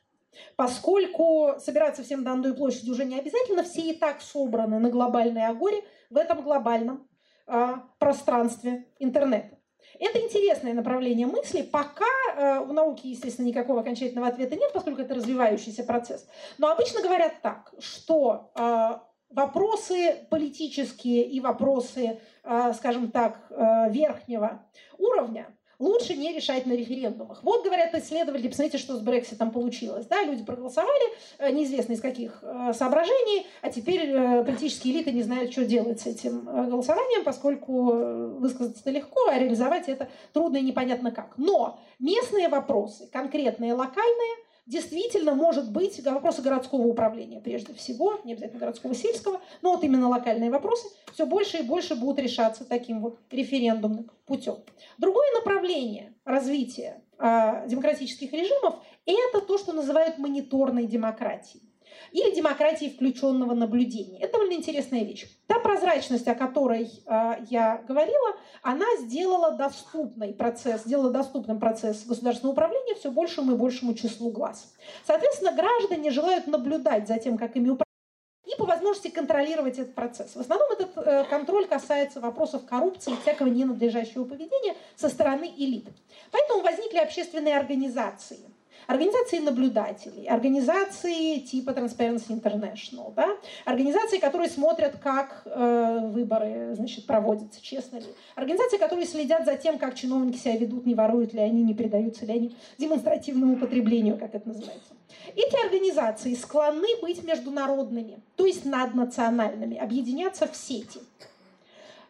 Поскольку собираться всем на одной площади уже не обязательно, все и так собраны на глобальной агоре в этом глобальном э, пространстве интернета. Это интересное направление мысли. Пока э, в науке, естественно, никакого окончательного ответа нет, поскольку это развивающийся процесс. Но обычно говорят так, что э, вопросы политические и вопросы, э, скажем так, э, верхнего уровня лучше не решать на референдумах. Вот, говорят исследователи, посмотрите, что с Брекситом получилось. Да, люди проголосовали, э, неизвестно из каких э, соображений, а теперь э, политические элиты не знают, что делать с этим голосованием, поскольку высказаться-то легко, а реализовать это трудно и непонятно как. Но местные вопросы, конкретные, локальные, действительно может быть вопросы городского управления прежде всего, не обязательно городского сельского, но вот именно локальные вопросы все больше и больше будут решаться таким вот референдумным путем. Другое направление развития э, демократических режимов – это то, что называют мониторной демократией или демократии включенного наблюдения. Это довольно интересная вещь. Та прозрачность, о которой э, я говорила, она сделала доступный процесс, сделала доступным процесс государственного управления все большему и большему числу глаз. Соответственно, граждане желают наблюдать за тем, как ими управляют, и по возможности контролировать этот процесс. В основном этот э, контроль касается вопросов коррупции и всякого ненадлежащего поведения со стороны элит. Поэтому возникли общественные организации – Организации наблюдателей, организации типа Transparency International, да? организации, которые смотрят, как э, выборы значит, проводятся, честно ли. Организации, которые следят за тем, как чиновники себя ведут, не воруют ли они, не предаются ли они демонстративному потреблению, как это называется. Эти организации склонны быть международными, то есть наднациональными, объединяться в сети.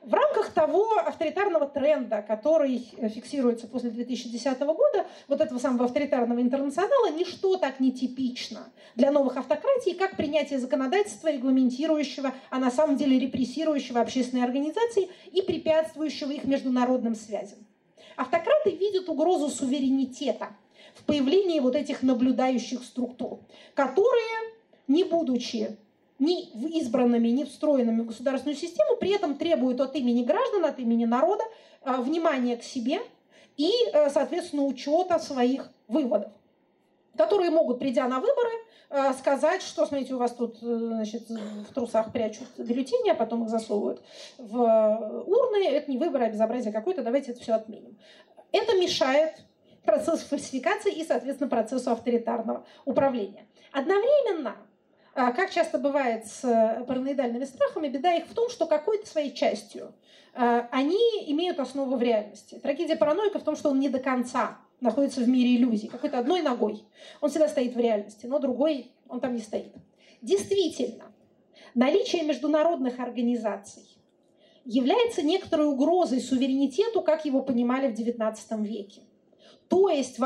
В рамках того авторитарного тренда, который э, фиксируется после 2010 года, вот этого самого авторитарного интернационала, ничто так не типично для новых автократий, как принятие законодательства, регламентирующего, а на самом деле репрессирующего общественные организации и препятствующего их международным связям. Автократы видят угрозу суверенитета в появлении вот этих наблюдающих структур, которые, не будучи ни избранными, ни встроенными в государственную систему, при этом требуют от имени граждан, от имени народа э, внимания к себе и, э, соответственно, учета своих выводов, которые могут, придя на выборы, э, сказать, что, смотрите, у вас тут значит, в трусах прячут бюллетени, а потом их засовывают в урны. Это не выборы, а безобразие какое-то, давайте это все отменим. Это мешает процессу фальсификации и, соответственно, процессу авторитарного управления. Одновременно как часто бывает с э, параноидальными страхами, беда их в том, что какой-то своей частью э, они имеют основу в реальности. Трагедия параноика в том, что он не до конца находится в мире иллюзий, какой-то одной ногой. Он всегда стоит в реальности, но другой он там не стоит. Действительно, наличие международных организаций является некоторой угрозой суверенитету, как его понимали в XIX веке. То есть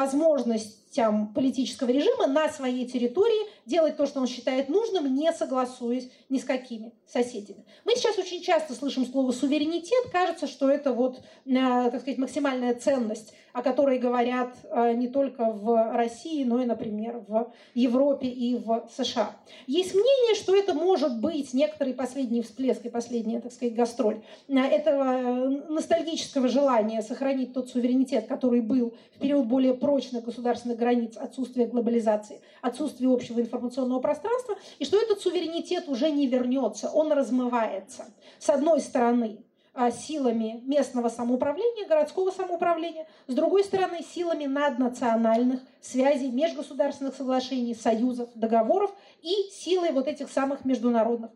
возможностям политического режима на своей территории делать то, что он считает нужным, не согласуясь ни с какими соседями. Мы сейчас очень часто слышим слово суверенитет. Кажется, что это вот, э, так сказать, максимальная ценность, о которой говорят э, не только в России, но и, например, в Европе и в США. Есть мнение, что это может быть некоторый последний всплеск и последняя, так сказать, гастроль э, этого ностальгического желания сохранить тот суверенитет, который был в период более прочных государственных границ, отсутствия глобализации, отсутствия общего информационного пространства, и что этот суверенитет уже не вернется, он размывается. С одной стороны, а, силами местного самоуправления, городского самоуправления, с другой стороны, силами наднациональных связей, межгосударственных соглашений, союзов, договоров и силой вот этих самых международных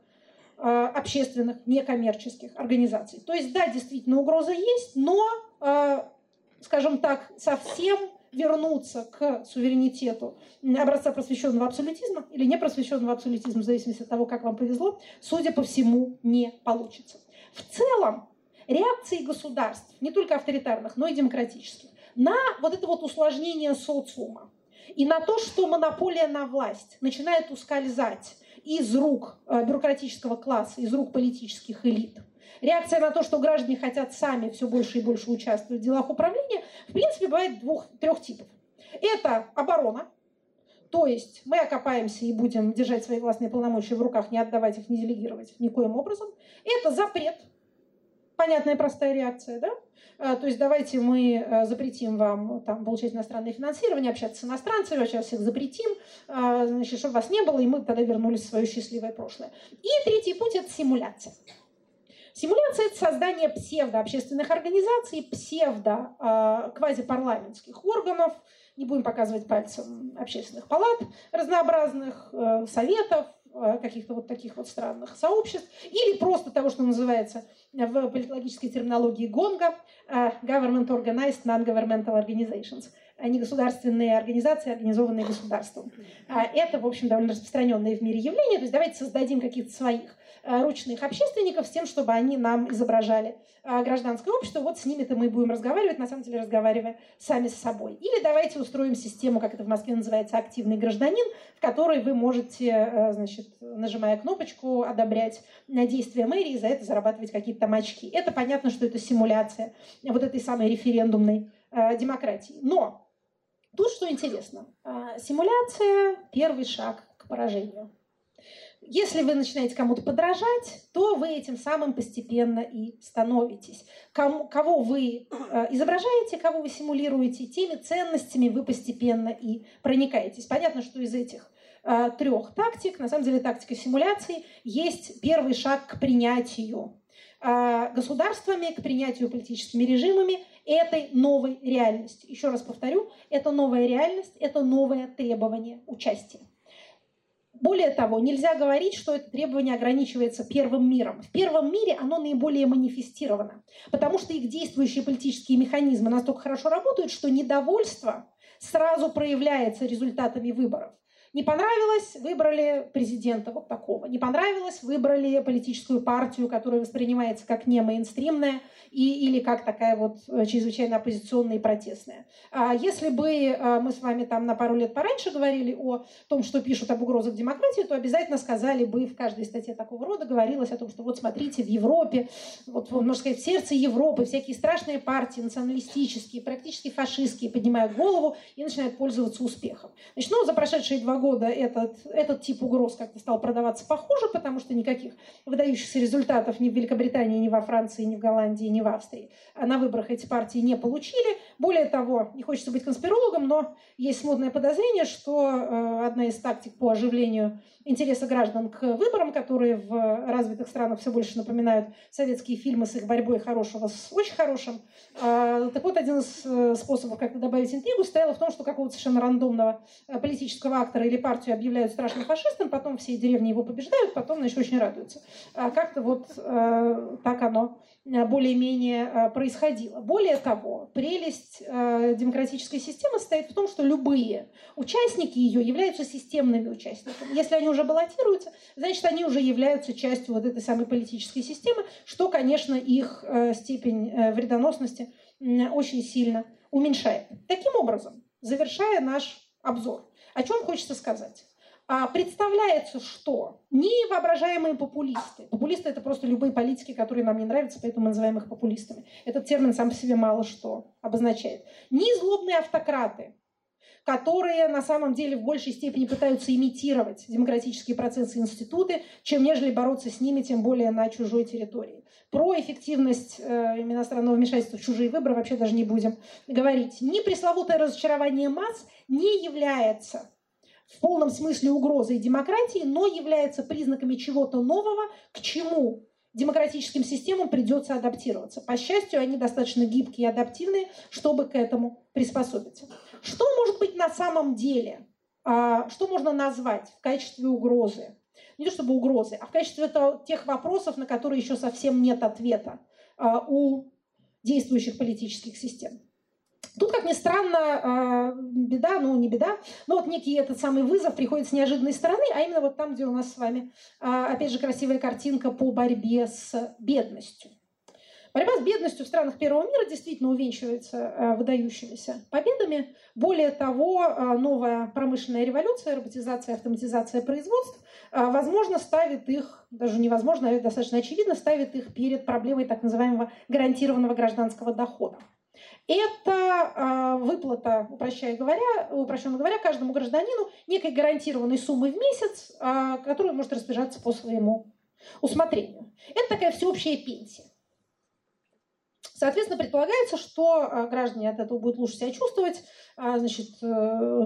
а, общественных, некоммерческих организаций. То есть, да, действительно, угроза есть, но, а, скажем так, совсем вернуться к суверенитету образца просвещенного абсолютизма или непросвещенного абсолютизма, в зависимости от того, как вам повезло, судя по всему, не получится. В целом, реакции государств, не только авторитарных, но и демократических, на вот это вот усложнение социума и на то, что монополия на власть начинает ускользать из рук э, бюрократического класса, из рук политических элит – Реакция на то, что граждане хотят сами все больше и больше участвовать в делах управления, в принципе, бывает двух-трех типов. Это оборона, то есть мы окопаемся и будем держать свои властные полномочия в руках, не отдавать их, не делегировать никоим образом. Это запрет, понятная простая реакция, да? А, то есть давайте мы э, запретим вам там, получать иностранное финансирование, общаться с иностранцами, вообще всех запретим, а, значит, чтобы вас не было, и мы тогда вернулись в свое счастливое прошлое. И третий путь – это симуляция. Симуляция – это создание псевдообщественных организаций, псевдо-квазипарламентских а, органов, не будем показывать пальцем общественных палат разнообразных, э, советов, э, каких-то вот таких вот странных сообществ, или просто того, что называется в политологической терминологии ГОНГа э, – Government Organized Non-Governmental Organizations – негосударственные организации, организованные государством. А это, в общем, довольно распространенное в мире явление. То есть давайте создадим каких-то своих ручных общественников с тем, чтобы они нам изображали э, гражданское общество. Вот с ними-то мы будем разговаривать, на самом деле разговаривая сами с собой. Или давайте устроим систему, как это в Москве называется, активный гражданин, в которой вы можете, э, значит, нажимая кнопочку, одобрять действия мэрии и за это зарабатывать какие-то там очки. Это понятно, что это симуляция вот этой самой референдумной демократии. Но тут что интересно. Симуляция – первый шаг к поражению. Если вы начинаете кому-то подражать, то вы этим самым постепенно и становитесь. Кому, кого вы э, изображаете, кого вы симулируете, теми ценностями вы постепенно и проникаетесь. Понятно, что из этих э, трех тактик, на самом деле тактика симуляции, есть первый шаг к принятию э, государствами, к принятию политическими режимами этой новой реальности. Еще раз повторю, это новая реальность, это новое требование участия. Более того, нельзя говорить, что это требование ограничивается первым миром. В первом мире оно наиболее манифестировано, потому что их действующие политические механизмы настолько хорошо работают, что недовольство сразу проявляется результатами выборов. Не понравилось, выбрали президента вот такого. Не понравилось, выбрали политическую партию, которая воспринимается как не мейнстримная и, или как такая вот э, чрезвычайно оппозиционная и протестная. А если бы э, мы с вами там на пару лет пораньше говорили о том, что пишут об угрозах демократии, то обязательно сказали бы в каждой статье такого рода говорилось о том, что вот смотрите, в Европе, вот можно сказать, в сердце Европы всякие страшные партии, националистические, практически фашистские, поднимают голову и начинают пользоваться успехом. Значит, ну, за прошедшие два года года этот, этот тип угроз как-то стал продаваться похуже, потому что никаких выдающихся результатов ни в Великобритании, ни во Франции, ни в Голландии, ни в Австрии на выборах эти партии не получили. Более того, не хочется быть конспирологом, но есть смутное подозрение, что э, одна из тактик по оживлению интереса граждан к выборам, которые в развитых странах все больше напоминают советские фильмы с их борьбой хорошего с очень хорошим. А, так вот, один из э, способов как-то добавить интригу стоял в том, что какого-то совершенно рандомного э, политического актора или партию объявляют страшным фашистом, потом все деревни его побеждают, потом, значит, очень радуются. А как-то вот э, так оно более-менее происходило. Более того, прелесть демократической системы состоит в том, что любые участники ее являются системными участниками. Если они уже баллотируются, значит, они уже являются частью вот этой самой политической системы, что, конечно, их э, степень э, вредоносности очень сильно уменьшает. Таким образом, завершая наш обзор, о чем хочется сказать? А представляется, что не воображаемые популисты, популисты это просто любые политики, которые нам не нравятся, поэтому мы называем их популистами. Этот термин сам по себе мало что обозначает. Не злобные автократы, которые на самом деле в большей степени пытаются имитировать демократические процессы и институты, чем нежели бороться с ними, тем более на чужой территории. Про эффективность э, иностранного вмешательства в чужие выборы вообще даже не будем говорить. Ни пресловутое разочарование масс не является в полном смысле угрозой демократии, но является признаками чего-то нового, к чему демократическим системам придется адаптироваться. По счастью, они достаточно гибкие и адаптивные, чтобы к этому приспособиться. Что может быть на самом деле? А, что можно назвать в качестве угрозы? Не то чтобы угрозы, а в качестве тех вопросов, на которые еще совсем нет ответа а, у действующих политических систем. Тут, как ни странно, а, беда, ну не беда, но вот некий этот самый вызов приходит с неожиданной стороны, а именно вот там, где у нас с вами, опять же, красивая картинка по борьбе с бедностью. Борьба с бедностью в странах первого мира действительно увенчивается а, выдающимися победами. Более того, новая промышленная революция, роботизация, автоматизация производств, возможно, ставит их, даже невозможно, а достаточно очевидно, ставит их перед проблемой так называемого гарантированного гражданского дохода. Это э, выплата, упрощая говоря, упрощенно говоря, каждому гражданину некой гарантированной суммы в месяц, э, которую может распоряжаться по своему усмотрению. Это такая всеобщая пенсия. Соответственно, предполагается, что а, граждане от этого будут лучше себя чувствовать, а, значит, э,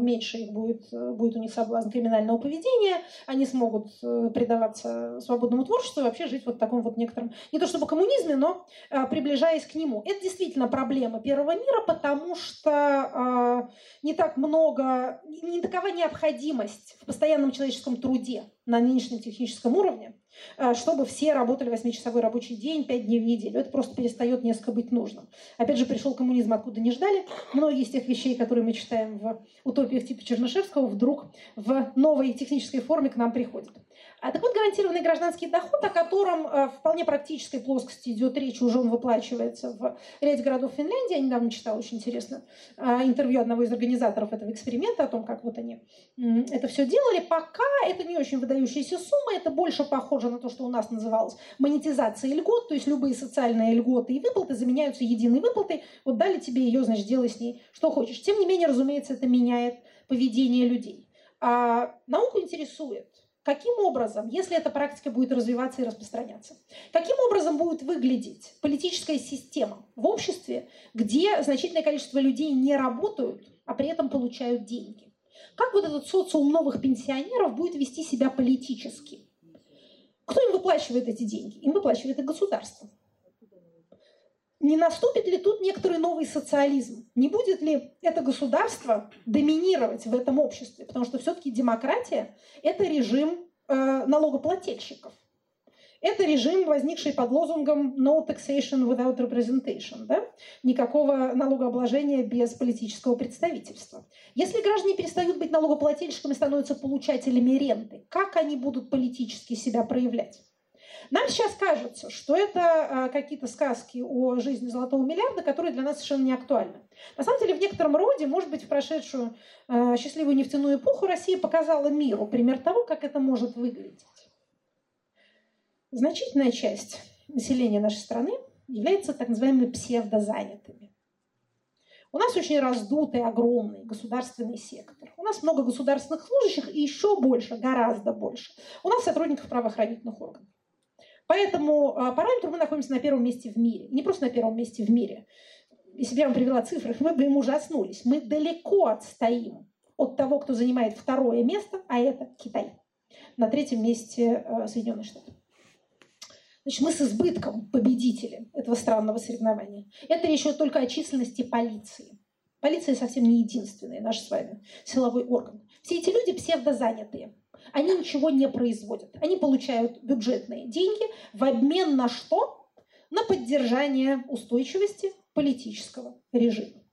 меньше их будет, э, будет у них соблазн криминального поведения, они смогут э, предаваться свободному творчеству и вообще жить вот в таком вот некотором, не то чтобы коммунизме, но приближаясь к нему. Это действительно проблема первого мира, потому что не так много, не такова необходимость в постоянном человеческом труде на нынешнем техническом уровне, Э, чтобы все работали 8-часовой рабочий день, 5 дней в неделю. Это просто перестает несколько быть нужным. Опять же, пришел коммунизм, откуда не ждали. Многие из тех вещей, которые мы читаем в утопиях типа Чернышевского, вдруг в новой технической форме к нам приходят. А так вот, гарантированный гражданский доход, о котором э, в вполне практической плоскости идет речь, уже он выплачивается в ряде городов Финляндии. Я недавно читала очень интересно э, интервью одного из организаторов этого эксперимента о том, как вот они это все делали. Пока это не очень выдающиеся суммы, это больше похоже на то, что у нас называлось монетизация льгот, то есть любые социальные льготы и выплаты заменяются единой выплатой. Вот дали тебе ее, значит, делай с ней что хочешь. Тем не менее, разумеется, это меняет поведение людей. А науку интересует Каким образом, если эта практика будет развиваться и распространяться, каким образом будет выглядеть политическая система в обществе, где значительное количество людей не работают, а при этом получают деньги? Как вот этот социум новых пенсионеров будет вести себя политически? Кто им выплачивает эти деньги? Им выплачивает и государство. Не наступит ли тут некоторый новый социализм? Не будет ли это государство доминировать в этом обществе? Потому что все-таки демократия – это режим э, налогоплательщиков. Это режим, возникший под лозунгом «no taxation without representation», да? никакого налогообложения без политического представительства. Если граждане перестают быть налогоплательщиками становятся получателями ренты, как они будут политически себя проявлять? Нам сейчас кажется, что это а, какие-то сказки о жизни золотого миллиарда, которые для нас совершенно не актуальны. На самом деле, в некотором роде, может быть, в прошедшую а, счастливую нефтяную эпоху Россия показала миру пример того, как это может выглядеть. Значительная часть населения нашей страны является так называемыми псевдозанятыми. У нас очень раздутый, огромный государственный сектор. У нас много государственных служащих и еще больше, гораздо больше. У нас сотрудников правоохранительных органов. Поэтому а, параметру мы находимся на первом месте в мире. Не просто на первом месте в мире. Если бы я вам привела цифры, мы бы им ужаснулись. Мы далеко отстоим от того, кто занимает второе место, а это Китай. На третьем месте а, Соединенные Штаты. Значит, мы с избытком победители этого странного соревнования. Это еще только о численности полиции. Полиция совсем не единственный наш с вами силовой орган. Все эти люди псевдозанятые. Они ничего не производят. Они получают бюджетные деньги в обмен на что? На поддержание устойчивости политического режима.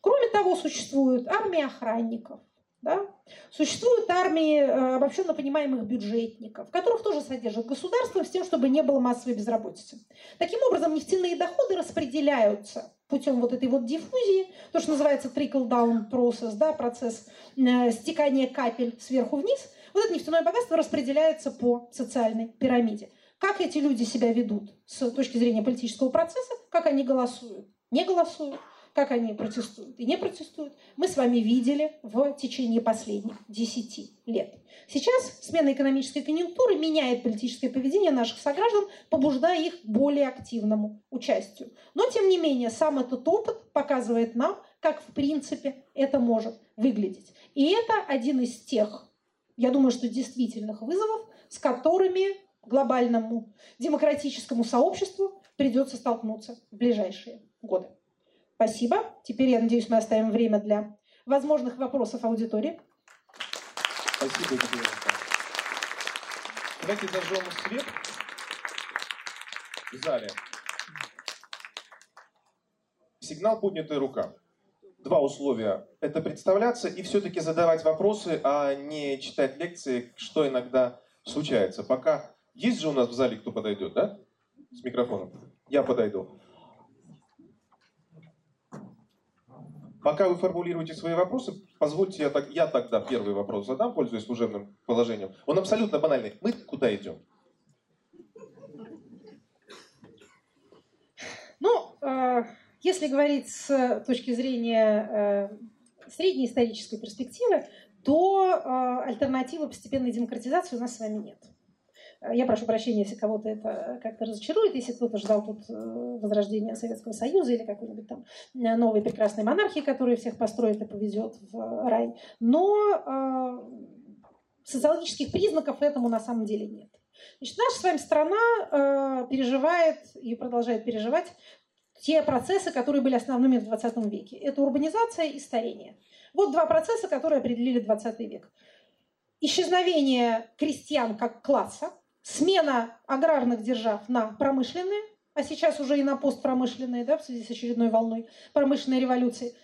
Кроме того, существует армия охранников, да? Существуют армии э, обобщенно понимаемых бюджетников, которых тоже содержит государство с тем, чтобы не было массовой безработицы. Таким образом, нефтяные доходы распределяются путем вот этой вот диффузии, то, что называется trickle-down process, да, процесс э, стекания капель сверху вниз – вот это нефтяное богатство распределяется по социальной пирамиде. Как эти люди себя ведут с точки зрения политического процесса, как они голосуют, не голосуют, как они протестуют и не протестуют, мы с вами видели в течение последних 10 лет. Сейчас смена экономической конъюнктуры меняет политическое поведение наших сограждан, побуждая их к более активному участию. Но, тем не менее, сам этот опыт показывает нам, как в принципе это может выглядеть. И это один из тех я думаю, что действительных вызовов, с которыми глобальному демократическому сообществу придется столкнуться в ближайшие годы. Спасибо. Теперь, я надеюсь, мы оставим время для возможных вопросов аудитории. Спасибо, Екатерина Давайте зажжем свет в зале. Сигнал «Поднятая рука» два условия. Это представляться и все-таки задавать вопросы, а не читать лекции, что иногда случается. Пока есть же у нас в зале, кто подойдет, да? С микрофоном. Я подойду. Пока вы формулируете свои вопросы, позвольте я, так, я тогда первый вопрос задам, пользуясь служебным положением. Он абсолютно банальный. Мы куда идем? Ну, э, если говорить с точки зрения э, средней исторической перспективы, то э, альтернативы постепенной демократизации у нас с вами нет. Э, я прошу прощения, если кого-то это как-то разочарует, если кто-то ждал тут возрождения Советского Союза или какой-нибудь там новой прекрасной монархии, которая всех построит и повезет в рай. Но социологических признаков этому на самом деле нет. Значит, наша с вами страна переживает и продолжает переживать те процессы, которые были основными в 20 веке. Это урбанизация и старение. Вот два процесса, которые определили 20 век. Исчезновение крестьян как класса, смена аграрных держав на промышленные, а сейчас уже и на постпромышленные, да, в связи с очередной волной промышленной революции,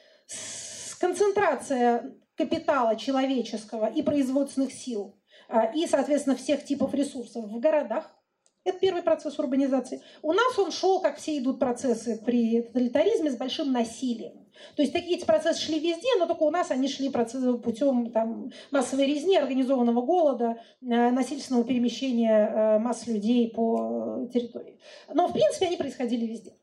концентрация капитала человеческого и производственных сил а, и, соответственно, всех типов ресурсов в городах, это первый процесс урбанизации. У нас он шел, как все идут процессы при тоталитаризме, с большим насилием. То есть такие эти процессы шли везде, но только у нас они шли путем там, массовой резни, организованного голода, э, насильственного перемещения э, масс людей по территории. Но, в принципе, они происходили везде.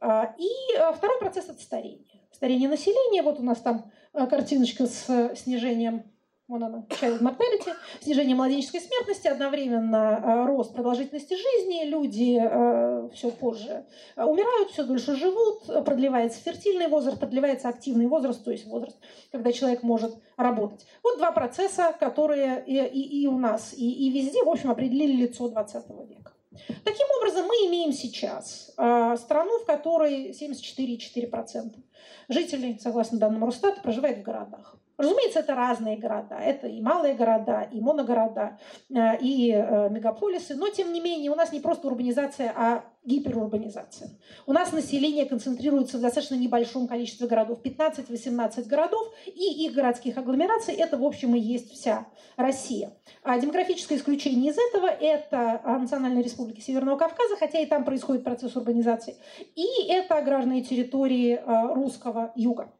А, и э, второй процесс – это старение. Старение населения. Вот у нас там картиночка с снижением вон она, child mortality, снижение младенческой смертности, одновременно э, рост продолжительности жизни, люди э, все позже э, умирают, все дольше живут, продлевается фертильный возраст, продлевается активный возраст, то есть возраст, когда человек может работать. Вот два процесса, которые и, и, и у нас, и, и везде, в общем, определили лицо 20 века. Таким образом, мы имеем сейчас э, страну, в которой 74,4% жителей, согласно данным Росстата, проживает в городах. Разумеется, это разные города. Это и малые города, и моногорода, э, и э, мегаполисы. Но, тем не менее, у нас не просто урбанизация, а гиперурбанизация. У нас население концентрируется в достаточно небольшом количестве городов. 15-18 городов и их городских агломераций – это, в общем, и есть вся Россия. А демографическое исключение из этого – это Национальная республика Северного Кавказа, хотя и там происходит процесс урбанизации. И это аграрные территории э, русского юга.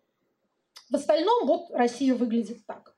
В остальном вот Россия выглядит так.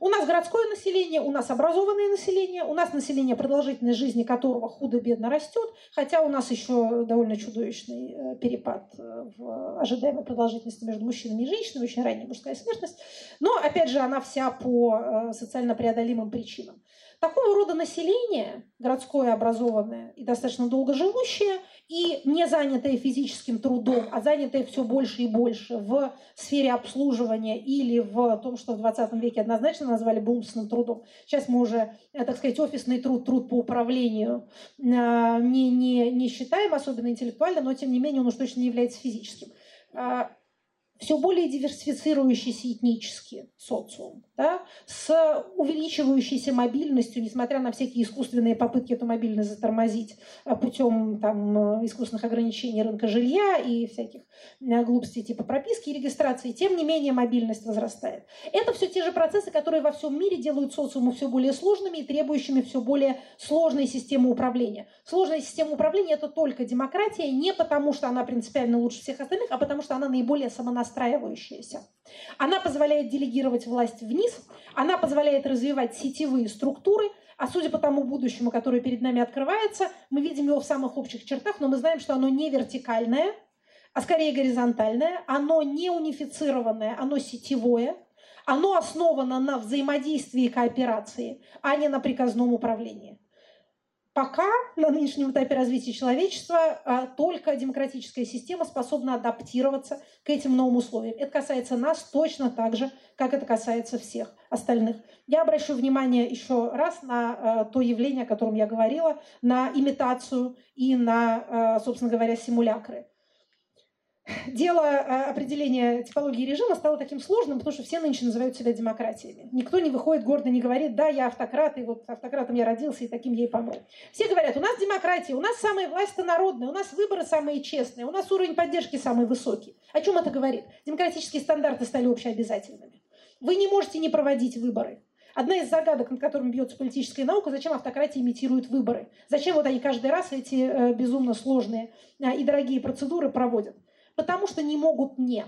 У нас городское население, у нас образованное население, у нас население, продолжительность жизни которого худо-бедно растет, хотя у нас еще довольно чудовищный э, перепад э, в ожидаемой продолжительности между мужчинами и женщинами, очень ранняя мужская смертность. Но, опять же, она вся по э, социально преодолимым причинам. Такого рода население, городское образованное и достаточно долго живущее, и не занятое физическим трудом, а занятое все больше и больше в сфере обслуживания или в том, что в 20 веке однозначно назвали бы умственным трудом. Сейчас мы уже, э, так сказать, офисный труд, труд по управлению э, не, не, не считаем особенно интеллектуально, но тем не менее он уж точно не является физическим а, все более диверсифицирующийся этнически социум, да, с увеличивающейся мобильностью, несмотря на всякие искусственные попытки эту мобильность затормозить э, путем там, э, искусственных ограничений рынка жилья и всяких э, глупостей типа прописки и регистрации, тем не менее мобильность возрастает. Это все те же процессы, которые во всем мире делают социумы все более сложными и требующими все более сложной системы управления. Сложная система управления – это только демократия, не потому что она принципиально лучше всех остальных, а потому что она наиболее самонастроенная настраивающаяся. Она позволяет делегировать власть вниз, она позволяет развивать сетевые структуры, а судя по тому будущему, которое перед нами открывается, мы видим его в самых общих чертах, но мы знаем, что оно не вертикальное, а скорее горизонтальное, оно не унифицированное, оно сетевое, оно основано на взаимодействии и кооперации, а не на приказном управлении. Пока на нынешнем этапе развития человечества а, только демократическая система способна адаптироваться к этим новым условиям. Это касается нас точно так же, как это касается всех остальных. Я обращу внимание еще раз на а, то явление, о котором я говорила, на имитацию и на, а, собственно говоря, симулякры дело э, определения типологии режима стало таким сложным, потому что все нынче называют себя демократиями. Никто не выходит гордо, не говорит, да, я автократ, и вот автократом я родился, и таким я и помру. Все говорят, у нас демократия, у нас самая власть-то народная, у нас выборы самые честные, у нас уровень поддержки самый высокий. О чем это говорит? Демократические стандарты стали общеобязательными. Вы не можете не проводить выборы. Одна из загадок, над которыми бьется политическая наука, зачем автократия имитирует выборы? Зачем вот они каждый раз эти э, безумно сложные э, и дорогие процедуры проводят? Потому что не могут не.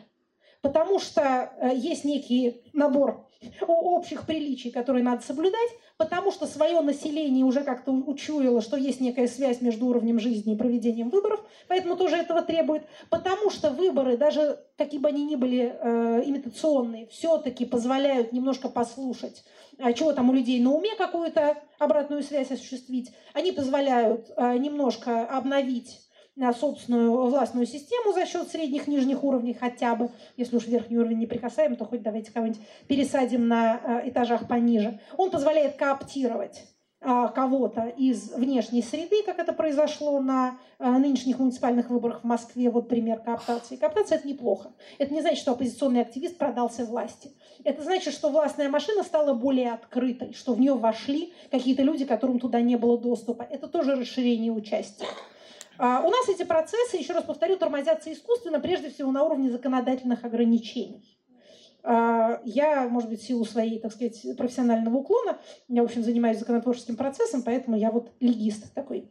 Потому что э, есть некий набор общих приличий, которые надо соблюдать, потому что свое население уже как-то учуяло, что есть некая связь между уровнем жизни и проведением выборов, поэтому тоже этого требует, потому что выборы, даже какие бы они ни были э, имитационные, все-таки позволяют немножко послушать, э, чего там у людей на уме, какую-то обратную связь осуществить, они позволяют э, немножко обновить собственную властную систему за счет средних нижних уровней хотя бы. Если уж верхний уровень не прикасаем, то хоть давайте кого-нибудь пересадим на э, этажах пониже. Он позволяет кооптировать а, кого-то из внешней среды, как это произошло на э, нынешних муниципальных выборах в Москве. Вот пример кооптации. Кооптация – это неплохо. Это не значит, что оппозиционный активист продался власти. Это значит, что властная машина стала более открытой, что в нее вошли какие-то люди, которым туда не было доступа. Это тоже расширение участия. А, у нас эти процессы, еще раз повторю, тормозятся искусственно, прежде всего на уровне законодательных ограничений. А, я, может быть, в силу своей, так сказать, профессионального уклона, я, в общем, занимаюсь законотворческим процессом, поэтому я вот легист такой.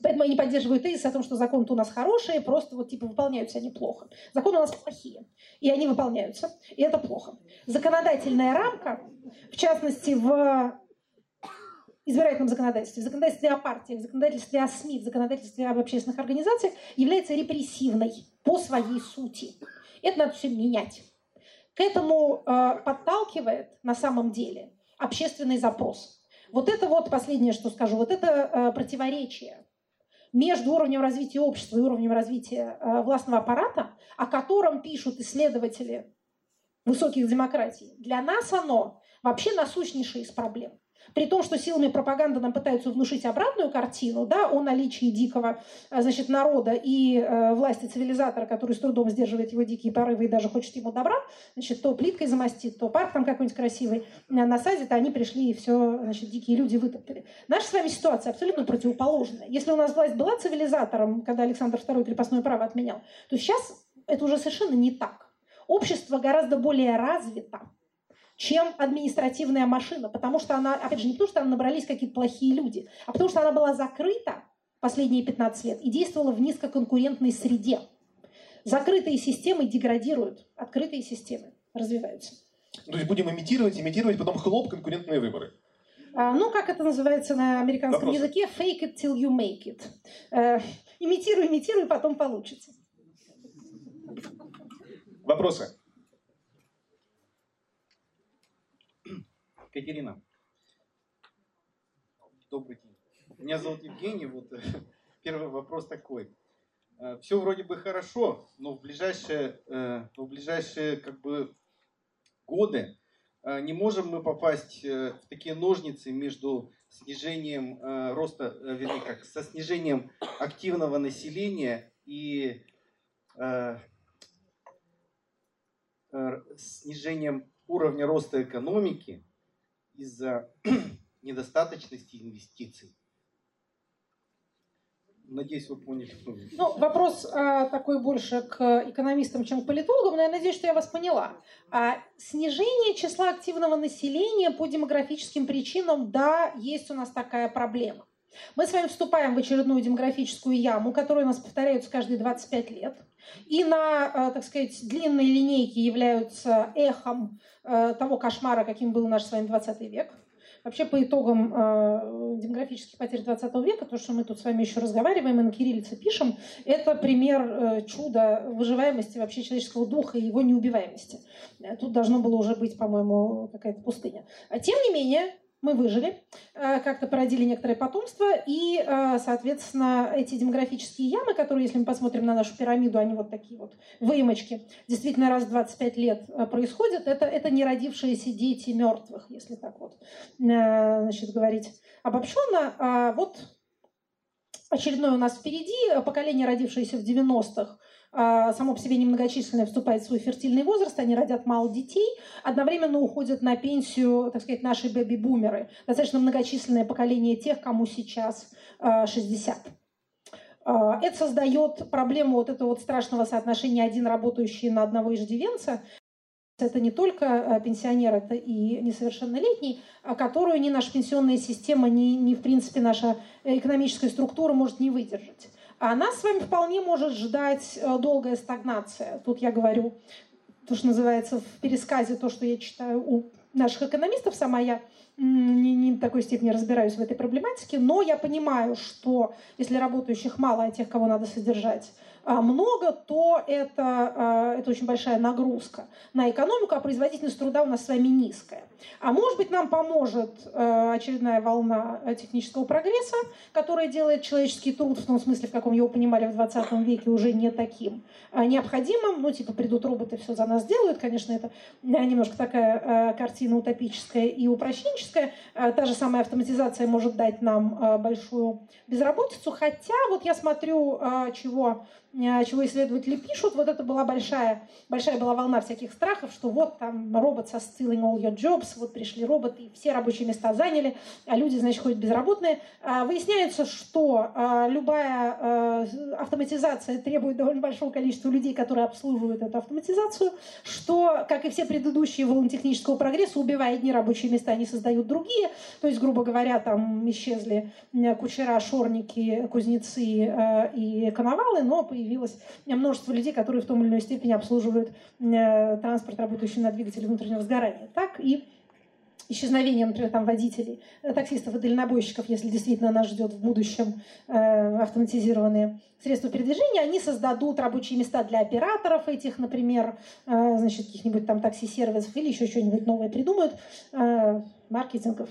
Поэтому я не поддерживаю тезис о том, что законы у нас хорошие, просто вот типа выполняются они плохо. Законы у нас плохие, и они выполняются, и это плохо. Законодательная рамка, в частности, в избирательном законодательстве, в законодательстве о партиях, в законодательстве о СМИ, в законодательстве об общественных организациях является репрессивной по своей сути. Это надо все менять. К этому э, подталкивает на самом деле общественный запрос. Вот это вот последнее, что скажу, вот это э, противоречие между уровнем развития общества и уровнем развития э, властного аппарата, о котором пишут исследователи высоких демократий, для нас оно вообще насущнейшее из проблем. При том, что силами пропаганды нам пытаются внушить обратную картину да, о наличии дикого э, значит, народа и э, власти цивилизатора, который с трудом сдерживает его дикие порывы и даже хочет ему добра, значит, то плиткой замостит, то парк там какой-нибудь красивый насадит, а они пришли и все, значит, дикие люди вытоптали. Наша с вами ситуация абсолютно противоположная. Если у нас власть была цивилизатором, когда Александр II крепостное право отменял, то сейчас это уже совершенно не так. Общество гораздо более развито, чем административная машина, потому что она, опять же, не потому что там набрались какие-то плохие люди, а потому что она была закрыта последние 15 лет и действовала в низкоконкурентной среде. Закрытые системы деградируют, открытые системы развиваются. То есть будем имитировать, имитировать, потом хлоп, конкурентные выборы. А, ну, как это называется на американском Вопросы? языке, fake it till you make it. Э, имитируй, имитируй, потом получится. Вопросы? Катерина. Добрый день. Меня зовут Евгений. Вот [LAUGHS] первый вопрос такой. Э, Все вроде бы хорошо, но в ближайшие, э, в ближайшие как бы годы э, не можем мы попасть в такие ножницы между снижением роста, вернее, как со снижением активного населения и снижением уровня роста экономики из-за [CLEARS THROAT] недостаточности инвестиций. Надеюсь, вы поняли. Ну, вопрос а, такой больше к экономистам, чем к политологам, но я надеюсь, что я вас поняла. А, снижение числа активного населения по демографическим причинам, да, есть у нас такая проблема. Мы с вами вступаем в очередную демографическую яму, которая у нас повторяется каждые 25 лет. И на, а, так сказать, длинной линейке являются эхом а, того кошмара, каким был наш с вами 20 век – Вообще по итогам э, демографических потерь 20 века, то, что мы тут с вами еще разговариваем и на кириллице пишем, это пример э, чуда выживаемости вообще человеческого духа и его неубиваемости. Тут должно было уже быть, по-моему, какая-то пустыня. А тем не менее, мы выжили, э, как-то породили некоторое потомство, и, э, соответственно, эти демографические ямы, которые, если мы посмотрим на нашу пирамиду, они вот такие вот выемочки, действительно раз в 25 лет э, происходят, это, это не родившиеся дети мертвых, если так вот значит, говорить обобщенно. А вот очередное у нас впереди, поколение, родившееся в 90-х, а, само по себе немногочисленное вступает в свой фертильный возраст, они родят мало детей, одновременно уходят на пенсию, так сказать, наши бэби-бумеры, достаточно многочисленное поколение тех, кому сейчас 60. А, а, это создает проблему вот этого вот страшного соотношения один работающий на одного иждивенца. Это не только пенсионер, это и несовершеннолетний, которую ни наша пенсионная система, ни, ни в принципе наша экономическая структура может не выдержать. А нас с вами вполне может ждать э, долгая стагнация. Тут я говорю то, что называется в пересказе, то, что я читаю у наших экономистов, сама я не, не в такой степени разбираюсь в этой проблематике, но я понимаю, что если работающих мало, а тех, кого надо содержать, много, то это, а, это очень большая нагрузка на экономику, а производительность труда у нас с вами низкая. А может быть, нам поможет а, очередная волна технического прогресса, которая делает человеческий труд, в том смысле, в каком его понимали в 20 веке, уже не таким необходимым. Ну, типа, придут роботы, все за нас делают. Конечно, это немножко такая картина утопическая и упрощенческая. Та же самая автоматизация может дать нам большую безработицу. Хотя, вот я смотрю, чего чего исследователи пишут, вот это была большая, большая была волна всяких страхов, что вот там робот со stealing all your jobs, вот пришли роботы, и все рабочие места заняли, а люди, значит, ходят безработные. А выясняется, что а, любая а, автоматизация требует довольно большого количества людей, которые обслуживают эту автоматизацию, что, как и все предыдущие волны технического прогресса, убивая одни рабочие места, они создают другие. То есть, грубо говоря, там исчезли кучера, шорники, кузнецы и коновалы, но появилось. Множество людей, которые в том или иной степени обслуживают э, транспорт, работающий на двигателе внутреннего сгорания. Так и исчезновение, например, там, водителей, э, таксистов и дальнобойщиков, если действительно нас ждет в будущем э, автоматизированные средства передвижения, они создадут рабочие места для операторов этих, например, э, значит, каких-нибудь там такси-сервисов или еще что-нибудь новое придумают, э, маркетингов,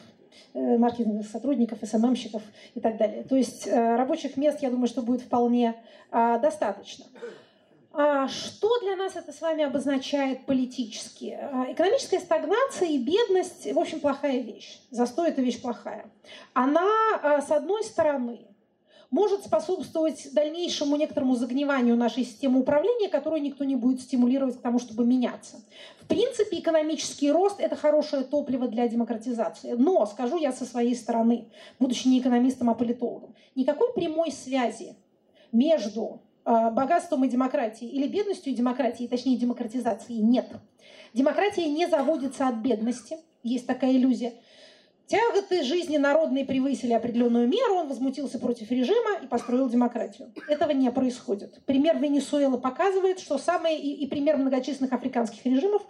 маркетинговых сотрудников, СММщиков и так далее. То есть э, рабочих мест, я думаю, что будет вполне а, достаточно. А что для нас это с вами обозначает политически? А, экономическая стагнация и бедность, в общем, плохая вещь. Застой – это вещь плохая. Она, с одной стороны, может способствовать дальнейшему некоторому загниванию нашей системы управления, которую никто не будет стимулировать к тому, чтобы меняться. В принципе, экономический рост – это хорошее топливо для демократизации. Но, скажу я со своей стороны, будучи не экономистом, а политологом, никакой прямой связи между э, богатством и демократией или бедностью и демократией, точнее демократизацией, нет. Демократия не заводится от бедности, есть такая иллюзия. Тяготы жизни народные превысили определенную меру, он возмутился против режима и построил демократию. Этого не происходит. Пример Венесуэлы показывает, что самые, и, и пример многочисленных африканских режимов,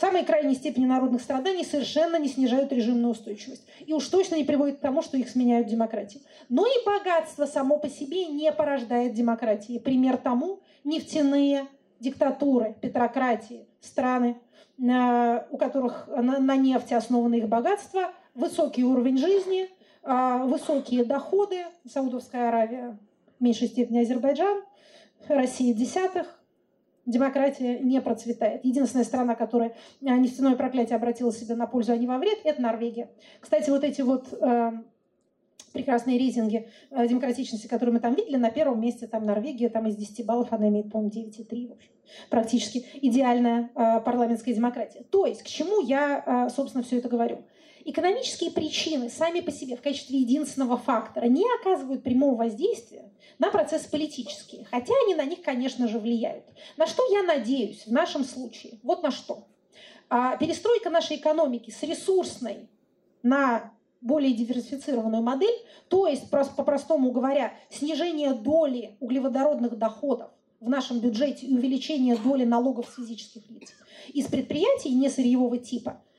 самые крайние степени народных страданий совершенно не снижают режимную устойчивость. И уж точно не приводят к тому, что их сменяют демократии. Но и богатство само по себе не порождает демократии. Пример тому нефтяные диктатуры, петрократии, страны, э, у которых на нефти основаны их богатства – высокий уровень жизни, а, высокие доходы, Саудовская Аравия в меньшей степени Азербайджан, Россия десятых, демократия не процветает. Единственная страна, которая а, нефтяное проклятие обратила себе на пользу, а не во вред, это Норвегия. Кстати, вот эти вот э, прекрасные рейтинги э, демократичности, которые мы там видели, на первом месте там Норвегия, там из 10 баллов она имеет, по-моему, 9,3, в общем, практически идеальная э, парламентская демократия. То есть, к чему я, э, собственно, все это говорю? Экономические причины сами по себе в качестве единственного фактора не оказывают прямого воздействия на процессы политические, хотя они на них, конечно же, влияют. На что я надеюсь в нашем случае? Вот на что. А, перестройка нашей экономики с ресурсной на более диверсифицированную модель, то есть, по-простому говоря, снижение доли углеводородных доходов в нашем бюджете и увеличение доли налогов физических лиц из предприятий не сырьевого типа –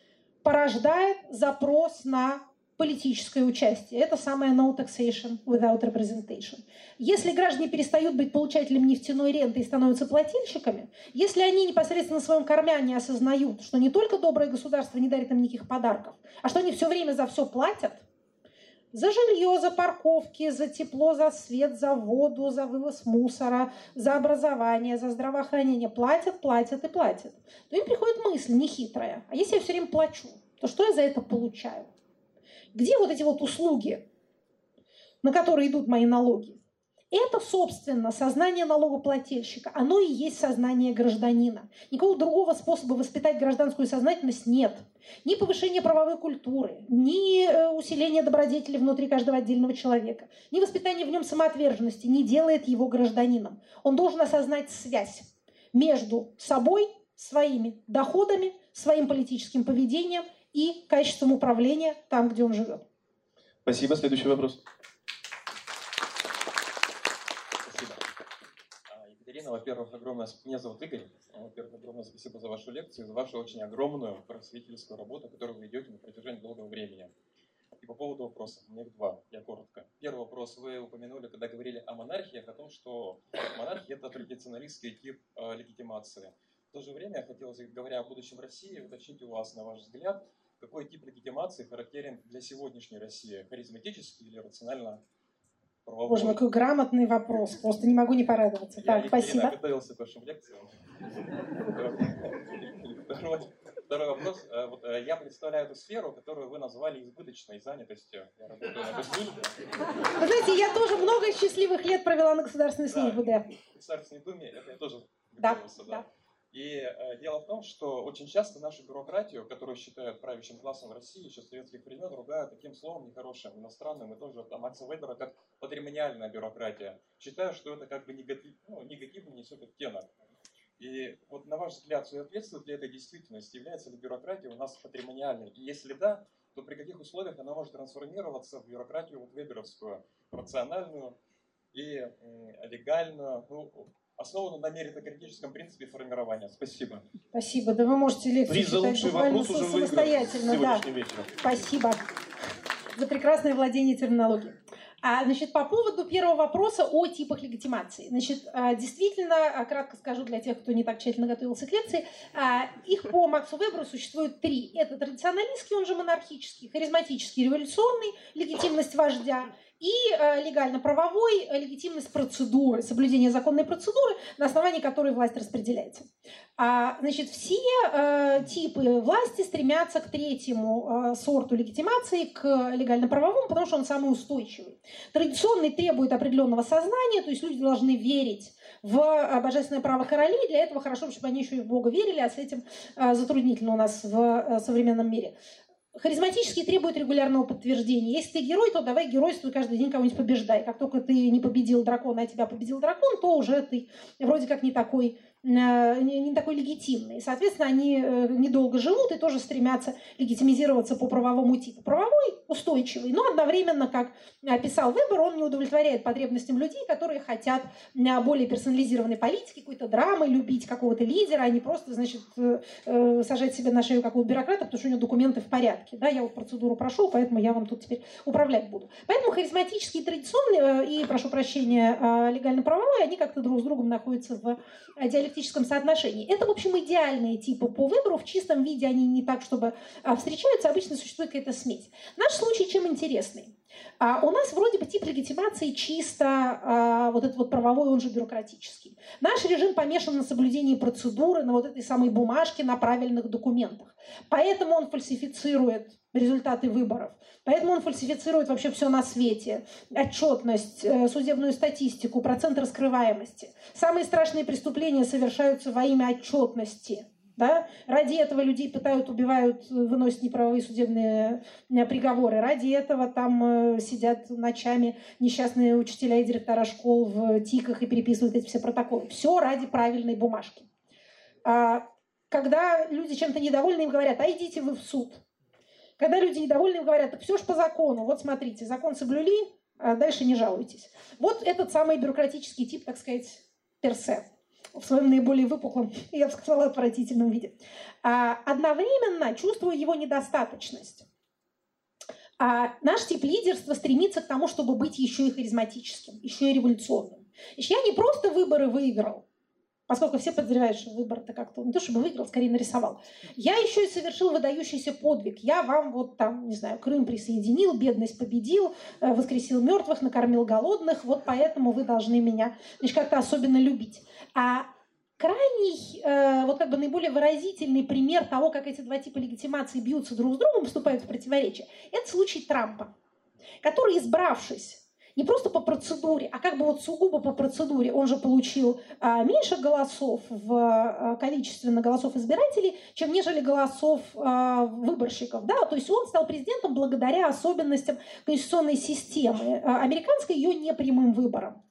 порождает запрос на политическое участие. Это самое no taxation without representation. Если граждане перестают быть получателями нефтяной ренты и становятся плательщиками, если они непосредственно на своем кармане осознают, что не только доброе государство не дарит им никаких подарков, а что они все время за все платят, за жилье, за парковки, за тепло, за свет, за воду, за вывоз мусора, за образование, за здравоохранение. Платят, платят и платят. То им приходит мысль нехитрая. А если я все время плачу, то что я за это получаю? Где вот эти вот услуги, на которые идут мои налоги? Это, собственно, сознание налогоплательщика. Оно и есть сознание гражданина. Никакого другого способа воспитать гражданскую сознательность нет. Ни повышения правовой культуры, ни э, усиления добродетели внутри каждого отдельного человека, ни воспитания в нем самоотверженности не делает его гражданином. Он должен осознать связь между собой, своими доходами, своим политическим поведением и качеством управления там, где он живет. Спасибо. Следующий вопрос. Ирина, во-первых, огромное... Меня зовут Игорь. Во-первых, огромное спасибо за вашу лекцию, за вашу очень огромную просветительскую работу, которую вы ведете на протяжении долгого времени. И по поводу вопросов, у меня их два, я коротко. Первый вопрос вы упомянули, когда говорили о монархиях, о том, что монархия – это традиционалистский тип э, легитимации. В то же время я хотел, говоря о будущем России, уточнить у вас, на ваш взгляд, какой тип легитимации характерен для сегодняшней России? Харизматический или рационально правовой. Боже, какой грамотный вопрос. Просто не могу не порадоваться. Я так, спасибо. Я готовился к вашим лекциям. Второй, второй вопрос. Э, вот, э, я представляю эту сферу, которую вы назвали избыточной занятостью. Я работаю на госслужбе. Вы знаете, я тоже много счастливых лет провела на государственной службе, да. В Государственной думе, это я тоже да, да. И э, дело в том, что очень часто нашу бюрократию, которую считают правящим классом России еще с советских времен, ругают таким словом нехорошим, иностранным, и тоже там, Макса Вебера как патримониальная бюрократия. Считаю, что это как бы негатив, ну, негативно несет оттенок. И вот на ваш взгляд, соответствует ли этой действительности? Является ли бюрократия у нас патримониальной? И если да, то при каких условиях она может трансформироваться в бюрократию вот веберовскую, рациональную и легальную, ну, основана на меритократическом принципе формирования. Спасибо. Спасибо. Да вы можете лекцию Приз за лучший вопрос уже самостоятельно. Да. Вечером. Спасибо за прекрасное владение терминологией. А, значит, по поводу первого вопроса о типах легитимации. Значит, а, действительно, а, кратко скажу для тех, кто не так тщательно готовился к лекции, а, их по Максу Веберу существует три. Это традиционалистский, он же монархический, харизматический, революционный, легитимность вождя и э, легально-правовой э, легитимность процедуры, соблюдение законной процедуры, на основании которой власть распределяется. А, значит, все э, типы власти стремятся к третьему э, сорту легитимации, к легально-правовому, потому что он самый устойчивый. Традиционный требует определенного сознания, то есть люди должны верить в э, божественное право королей. Для этого хорошо, чтобы они еще и в Бога верили, а с этим э, затруднительно у нас в современном мире. Харизматический требует регулярного подтверждения. Если ты герой, то давай геройствуй каждый день кого-нибудь побеждай. Как только ты не победил дракона, а тебя победил дракон, то уже ты вроде как не такой не такой легитимный. Соответственно, они э, недолго живут и тоже стремятся легитимизироваться по правовому типу. Правовой, устойчивый, но одновременно, как писал Вебер, он не удовлетворяет потребностям людей, которые хотят э, более персонализированной политики, какой-то драмы, любить какого-то лидера, а не просто, значит, сажать себе на шею какого-то бюрократа, потому что у него документы в порядке. Да, я вот процедуру прошел, поэтому я вам тут теперь управлять буду. Поэтому харизматические, традиционные и, прошу прощения, легально-правовые, они как-то друг с другом находятся в диалектике диалектическом соотношении. Это, в общем, идеальные типы по выбору. В чистом виде они не так, чтобы а, встречаются. Обычно существует какая-то смесь. Наш случай чем интересный? А у нас вроде бы тип легитимации чисто а, вот этот вот правовой, он же бюрократический. Наш режим помешан на соблюдении процедуры, на вот этой самой бумажке, на правильных документах. Поэтому он фальсифицирует результаты выборов. Поэтому он фальсифицирует вообще все на свете. Отчетность, э, судебную статистику, процент раскрываемости. Самые страшные преступления совершаются во имя отчетности. Да? Ради этого людей пытают, убивают, выносят неправовые судебные э, приговоры. Ради этого там э, сидят ночами несчастные учителя и директора школ в тиках и переписывают эти все протоколы. Все ради правильной бумажки. А когда люди чем-то недовольны, им говорят, а идите вы в суд. Когда люди недовольны, им говорят, так все же по закону. Вот смотрите, закон соблюли, а дальше не жалуйтесь. Вот этот самый бюрократический тип, так сказать, персе в своем наиболее выпуклом, я бы сказала, отвратительном виде. А, одновременно чувствую его недостаточность. А наш тип лидерства стремится к тому, чтобы быть еще и харизматическим, еще и революционным. Я не просто выборы выиграл, поскольку все подозревают, что выбор-то как-то не то чтобы выиграл, скорее нарисовал. Я еще и совершил выдающийся подвиг. Я вам вот там, не знаю, Крым присоединил, бедность победил, э, воскресил мертвых, накормил голодных, вот поэтому вы должны меня значит, как-то особенно любить. А крайний, э, вот как бы наиболее выразительный пример того, как эти два типа легитимации бьются друг с другом, вступают в противоречие, это случай Трампа, который, избравшись не просто по процедуре, а как бы вот сугубо по процедуре. Он же получил а, меньше голосов в а, количественно голосов избирателей, чем нежели голосов а, выборщиков. Да? То есть он стал президентом благодаря особенностям конституционной системы. А, американской ее непрямым выбором.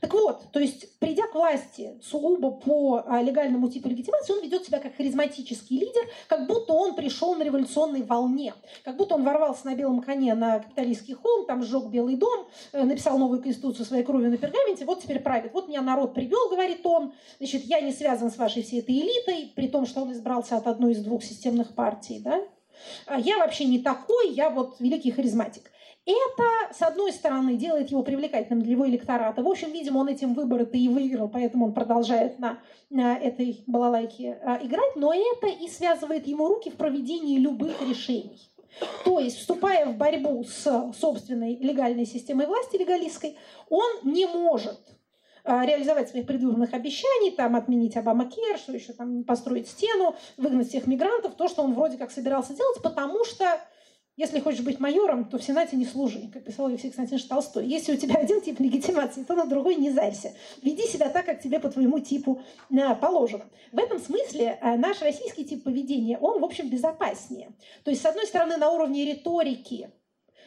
Так вот, то есть, придя к власти сугубо по а, легальному типу легитимации, он ведет себя как харизматический лидер, как будто он пришел на революционной волне, как будто он ворвался на белом коне на капиталистский холм, там сжег Белый дом, э, написал новую конституцию своей кровью на пергаменте, вот теперь правит. Вот меня народ привел, говорит он, значит, я не связан с вашей всей этой элитой, при том, что он избрался от одной из двух системных партий, да, а я вообще не такой, я вот великий харизматик. Это, с одной стороны, делает его привлекательным для его электората. В общем, видимо, он этим выборы-то и выиграл, поэтому он продолжает на, на этой балалайке а, играть. Но это и связывает ему руки в проведении любых решений. То есть, вступая в борьбу с собственной легальной системой власти, легалистской, он не может а, реализовать своих предвыборных обещаний, там отменить Обама-Кер, что еще там построить стену, выгнать всех мигрантов, то, что он вроде как собирался делать, потому что если хочешь быть майором, то в Сенате не служи, как писал Алексей Константинович Толстой. Если у тебя один тип легитимации, то на другой не зарься. Веди себя так, как тебе по твоему типу э, положено. В этом смысле э, наш российский тип поведения, он, в общем, безопаснее. То есть, с одной стороны, на уровне риторики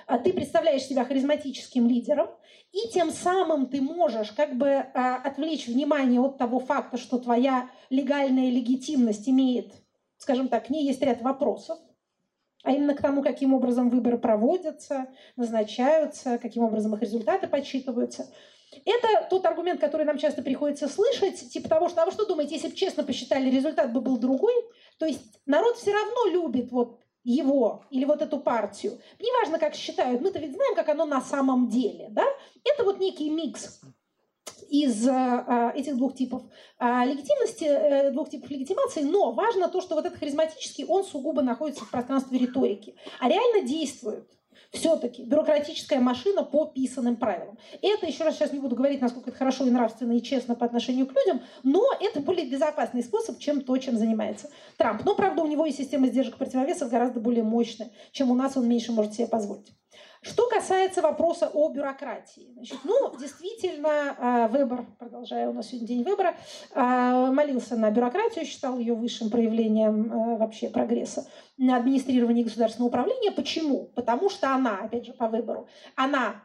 э, ты представляешь себя харизматическим лидером, и тем самым ты можешь как бы отвлечь внимание от того факта, что твоя легальная легитимность имеет, скажем так, к ней есть ряд вопросов, а именно к тому, каким образом выборы проводятся, назначаются, каким образом их результаты подсчитываются. Это тот аргумент, который нам часто приходится слышать, типа того, что, а вы что думаете, если бы честно посчитали, результат бы был другой? То есть народ все равно любит вот его или вот эту партию. Неважно, как считают, мы-то ведь знаем, как оно на самом деле. Да? Это вот некий микс из э, этих двух типов э, легитимности, э, двух типов легитимации, но важно то, что вот этот харизматический, он сугубо находится в пространстве риторики, а реально действует все-таки бюрократическая машина по писанным правилам. Это, еще раз сейчас не буду говорить, насколько это хорошо и нравственно и честно по отношению к людям, но это более безопасный способ, чем то, чем занимается Трамп. Но, правда, у него и система сдержек противовесов гораздо более мощная, чем у нас он меньше может себе позволить. Что касается вопроса о бюрократии. Значит, ну, действительно, а, выбор, продолжая, у нас сегодня день выбора, а, молился на бюрократию, считал ее высшим проявлением а, вообще прогресса на администрировании государственного управления. Почему? Потому что она, опять же, по выбору, она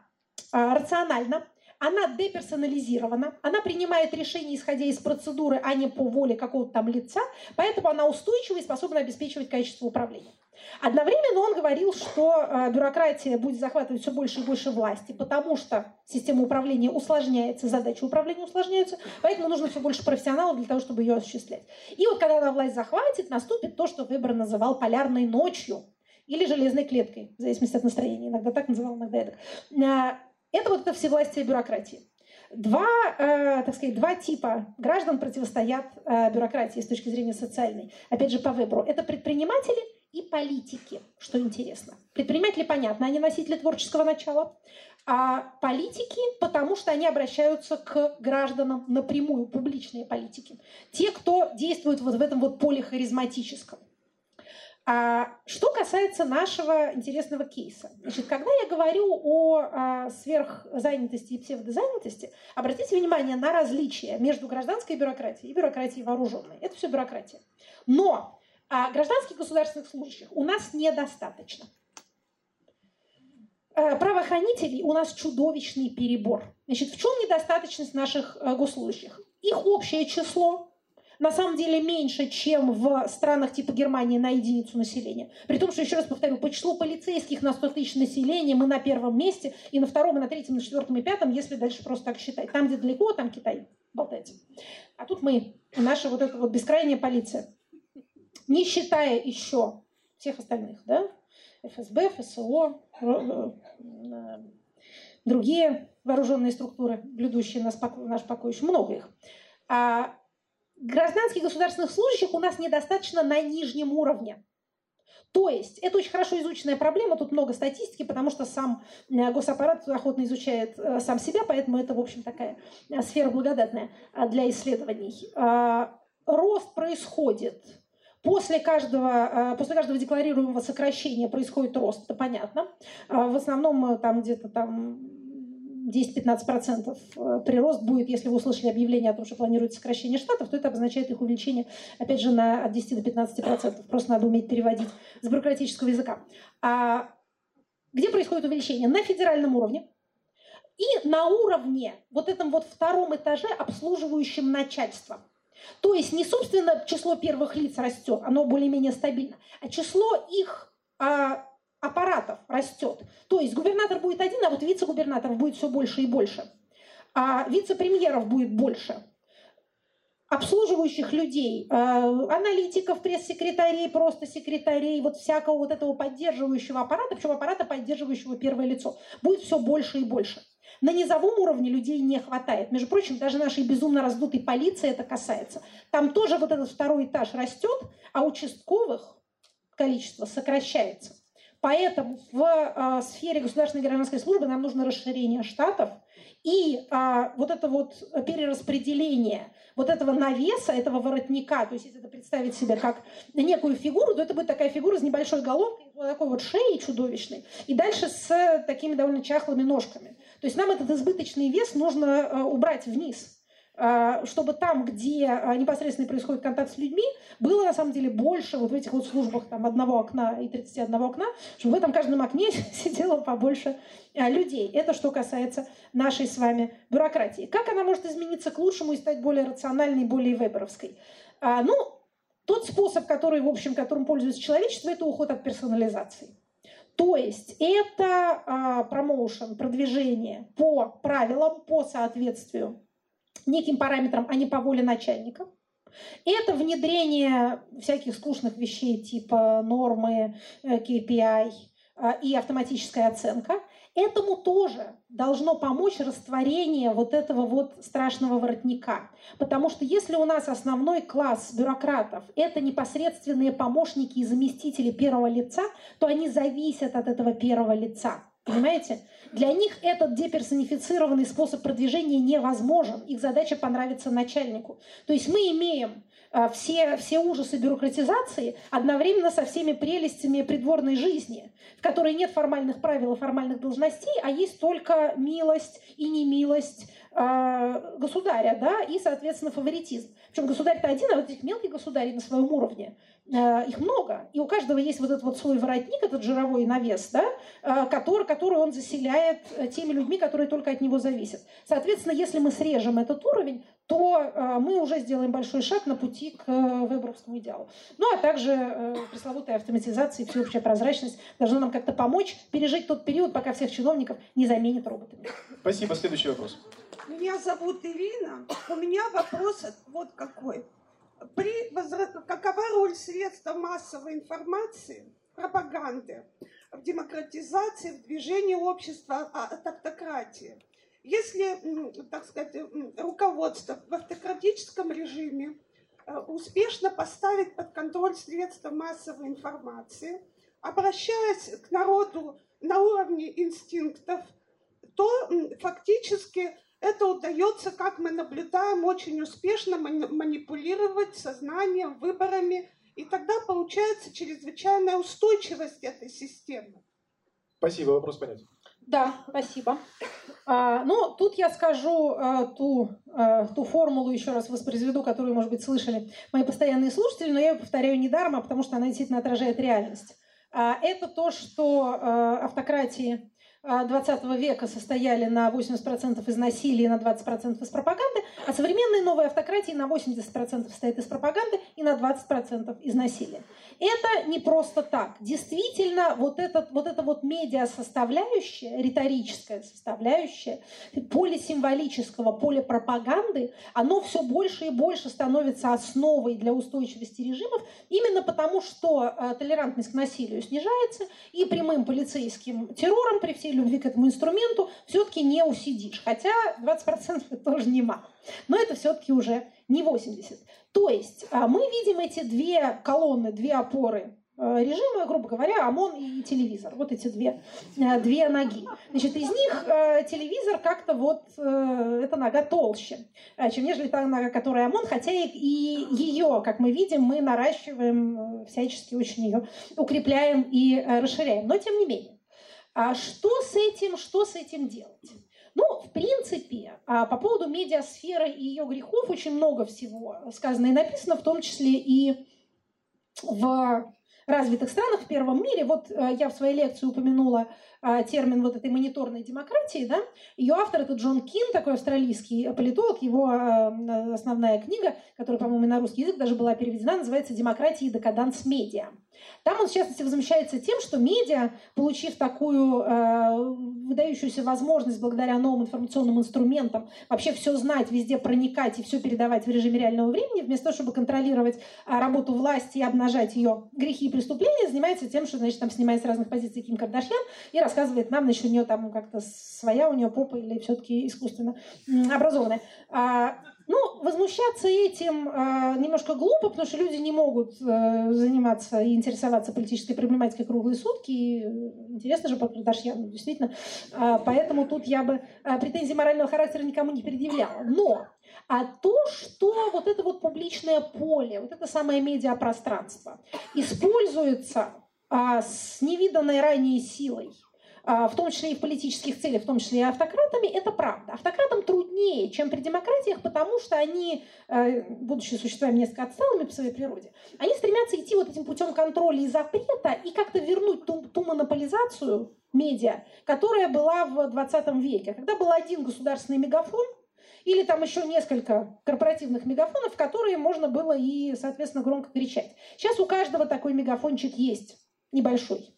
рациональна, она деперсонализирована, она принимает решения, исходя из процедуры, а не по воле какого-то там лица, поэтому она устойчива и способна обеспечивать качество управления. Одновременно он говорил, что э, бюрократия будет захватывать все больше и больше власти, потому что система управления усложняется, задачи управления усложняются, поэтому нужно все больше профессионалов для того, чтобы ее осуществлять. И вот когда она власть захватит, наступит то, что Вебер называл полярной ночью или железной клеткой, в зависимости от настроения. Иногда так называл, иногда это. Э, это вот это всевластие бюрократии. Два, э, так сказать, два типа граждан противостоят э, бюрократии с точки зрения социальной. Опять же, по выбору. Это предприниматели и политики, что интересно. Предприниматели, понятно, они носители творческого начала, а политики, потому что они обращаются к гражданам напрямую, публичные политики. Те, кто действует вот в этом вот поле харизматическом. А что касается нашего интересного кейса, значит, когда я говорю о а, сверхзанятости и псевдозанятости, обратите внимание на различия между гражданской бюрократией и бюрократией вооруженной. Это все бюрократия. Но а гражданских государственных служащих у нас недостаточно. А, правоохранителей у нас чудовищный перебор. Значит, в чем недостаточность наших а, госслужащих? Их общее число на самом деле меньше, чем в странах типа Германии на единицу населения. При том, что, еще раз повторю, по числу полицейских на 100 тысяч населения мы на первом месте, и на втором, и на третьем, и на четвертом, и пятом, если дальше просто так считать. Там, где далеко, там Китай болтается. А тут мы, наша вот эта вот бескрайняя полиция. Не считая еще всех остальных, да? ФСБ, ФСО, э, другие вооруженные структуры, блюдущие наш покой, еще много их. А гражданских государственных служащих у нас недостаточно на нижнем уровне. То есть это очень хорошо изученная проблема, тут много статистики, потому что сам э, госаппарат охотно изучает э, сам себя, поэтому это, в общем, такая э, сфера благодатная для исследований. А, рост происходит После каждого, после каждого декларируемого сокращения происходит рост, это понятно. А, в основном там где-то там 10-15% э, прирост будет, если вы услышали объявление о том, что планируется сокращение штатов, то это обозначает их увеличение, опять же, на от 10 до 15%. Просто надо уметь переводить с бюрократического языка. А где происходит увеличение? На федеральном уровне. И на уровне, вот этом вот втором этаже, обслуживающем начальство. То есть не, собственно, число первых лиц растет, оно более-менее стабильно, а число их а, аппаратов растет. То есть губернатор будет один, а вот вице-губернаторов будет все больше и больше. А вице-премьеров будет больше. Обслуживающих людей, э, аналитиков, пресс-секретарей, просто секретарей, вот всякого вот этого поддерживающего аппарата, причем аппарата, поддерживающего первое лицо, будет все больше и больше. На низовом уровне людей не хватает. Между прочим, даже нашей безумно раздутой полиции это касается. Там тоже вот этот второй этаж растет, а участковых количество сокращается. Поэтому в э, сфере государственной гражданской службы нам нужно расширение штатов и э, вот это вот перераспределение вот этого навеса, этого воротника, то есть если это представить себе как некую фигуру, то это будет такая фигура с небольшой головкой, вот такой вот шеей чудовищной, и дальше с такими довольно чахлыми ножками. То есть нам этот избыточный вес нужно э, убрать вниз – а, чтобы там, где а, непосредственно происходит контакт с людьми, было на самом деле больше вот в этих вот службах там одного окна и 31 окна, чтобы в этом каждом окне [LAUGHS] сидело побольше а, людей. Это что касается нашей с вами бюрократии. Как она может измениться к лучшему и стать более рациональной, более веберовской? Ну, тот способ, который, в общем, которым пользуется человечество, это уход от персонализации. То есть это промоушен, продвижение по правилам, по соответствию неким параметрам, а не по воле начальника. Это внедрение всяких скучных вещей типа нормы, KPI э, э, и автоматическая оценка. Этому тоже должно помочь растворение вот этого вот страшного воротника. Потому что если у нас основной класс бюрократов – это непосредственные помощники и заместители первого лица, то они зависят от этого первого лица. Понимаете? Для них этот деперсонифицированный способ продвижения невозможен. Их задача понравиться начальнику. То есть мы имеем все, все ужасы бюрократизации одновременно со всеми прелестями придворной жизни, в которой нет формальных правил и формальных должностей, а есть только милость и немилость э, государя, да, и, соответственно, фаворитизм. Причем государь-то один, а вот этих мелких государей на своем уровне, э, их много. И у каждого есть вот этот вот свой воротник, этот жировой навес, да, э, который, который он заселяет э, теми людьми, которые только от него зависят. Соответственно, если мы срежем этот уровень, то э, мы уже сделаем большой шаг на пути к э, веберовскому идеалу. Ну, а также э, пресловутая автоматизация и всеобщая прозрачность должны нам как-то помочь пережить тот период, пока всех чиновников не заменят роботами. Спасибо. Следующий вопрос. Меня зовут Ирина. У меня вопрос вот какой. При возра... Какова роль средств массовой информации, пропаганды в демократизации, в движении общества от автократии? Если, так сказать, руководство в автократическом режиме э, успешно поставить под контроль средства массовой информации, обращаясь к народу на уровне инстинктов, то фактически это удается, как мы наблюдаем, очень успешно манипулировать сознанием, выборами, и тогда получается чрезвычайная устойчивость этой системы. Спасибо, вопрос понятен. Да, спасибо. А, ну, тут я скажу а, ту, а, ту формулу, еще раз воспроизведу, которую, может быть, слышали мои постоянные слушатели, но я ее повторяю недаром, а потому что она действительно отражает реальность. А, это то, что а, автократии 20 века состояли на 80% из насилия и на 20% из пропаганды, а современные новые автократии на 80% состоят из пропаганды и на 20% из насилия. Это не просто так. Действительно, вот, этот, вот эта вот медиа-составляющая, риторическая составляющая, поле символического, поле пропаганды, оно все больше и больше становится основой для устойчивости режимов, именно потому что э, толерантность к насилию снижается, и прямым полицейским террором при всей любви к этому инструменту все-таки не усидишь. Хотя 20% это тоже немало. Но это все-таки уже не 80. То есть а, мы видим эти две колонны, две опоры э, режима, грубо говоря, ОМОН и телевизор. Вот эти две, э, две ноги. Значит, из них э, телевизор как-то вот, эта нога толще, чем нежели та нога, которая ОМОН, хотя и, и ее, как мы видим, мы наращиваем, всячески очень ее укрепляем и расширяем. Но тем не менее. А что с этим, что с этим делать? Ну, в принципе, а, по поводу медиасферы и ее грехов очень много всего сказано и написано, в том числе и в развитых странах, в первом мире. Вот э, я в своей лекции упомянула а, термин вот этой мониторной демократии, да, ее автор это Джон Кин, такой австралийский политолог, его э, основная книга, которая, по-моему, на русский язык даже была переведена, называется «Демократия и декаданс медиа». Там он, в частности, возмущается тем, что медиа, получив такую э, выдающуюся возможность благодаря новым информационным инструментам вообще все знать, везде проникать и все передавать в режиме реального времени, вместо того, чтобы контролировать э, работу власти и обнажать ее грехи и преступления, занимается тем, что, значит, там снимает с разных позиций Ким Кардашьян и рассказывает нам, значит, у нее там как-то своя у нее попа или все-таки искусственно образованная. Ну, возмущаться этим э, немножко глупо, потому что люди не могут э, заниматься и интересоваться политической проблематикой круглые сутки. И интересно же по действительно. Э, поэтому тут я бы э, претензий морального характера никому не предъявляла. Но а то, что вот это вот публичное поле, вот это самое медиапространство используется а, с невиданной ранее силой в том числе и в политических целях, в том числе и автократами, это правда. Автократам труднее, чем при демократиях, потому что они, э, будучи существами несколько отсталыми по своей природе, они стремятся идти вот этим путем контроля и запрета и как-то вернуть ту, ту монополизацию медиа, которая была в 20 веке, когда был один государственный мегафон, или там еще несколько корпоративных мегафонов, которые можно было и, соответственно, громко кричать. Сейчас у каждого такой мегафончик есть, небольшой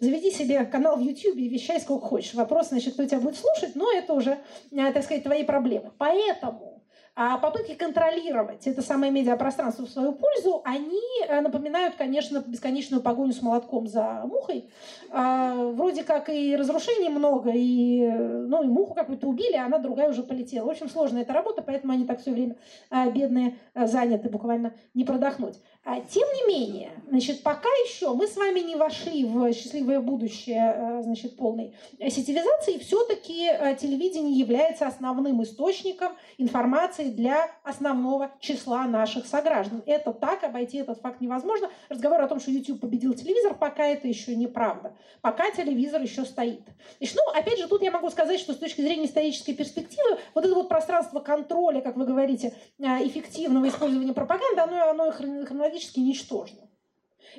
заведи себе канал в YouTube и вещай сколько хочешь. Вопрос, значит, кто тебя будет слушать, но это уже, э, так сказать, твои проблемы. Поэтому а попытки контролировать это самое медиапространство в свою пользу, они э, напоминают, конечно, бесконечную погоню с молотком за мухой. А, вроде как и разрушений много, и, ну, и муху какую-то убили, а она другая уже полетела. В общем, сложная эта работа, поэтому они так все время а, бедные э, заняты, буквально не продохнуть. А, тем не менее, значит, пока еще мы с вами не вошли в счастливое будущее э, значит, полной сетевизации, все-таки телевидение является основным источником информации для основного числа наших сограждан. Это так, обойти этот факт невозможно. Разговор о том, что YouTube победил телевизор, пока это еще неправда. Пока телевизор еще стоит. Значит, ну, опять же, тут я могу сказать, что с точки зрения исторической перспективы, вот это вот пространство контроля, как вы говорите, эффективного использования пропаганды, оно, оно хронологически ничтожно.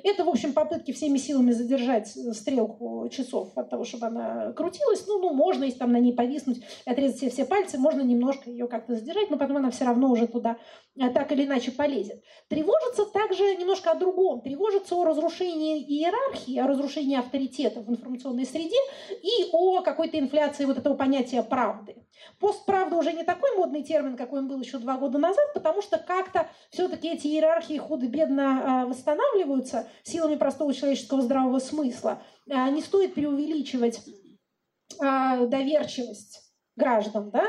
Это, в общем, попытки всеми силами задержать стрелку часов от того, чтобы она крутилась. Ну, ну можно, если там на ней повиснуть, отрезать все, все пальцы, можно немножко ее как-то задержать, но потом она все равно уже туда э, так или иначе полезет. Тревожится также немножко о другом. Тревожится о разрушении иерархии, о разрушении авторитета в информационной среде и о какой-то инфляции вот этого понятия правды. Постправда уже не такой модный термин, какой он был еще два года назад, потому что как-то все-таки эти иерархии худо-бедно э, силами простого человеческого здравого смысла. Э, не стоит преувеличивать э, доверчивость граждан, да,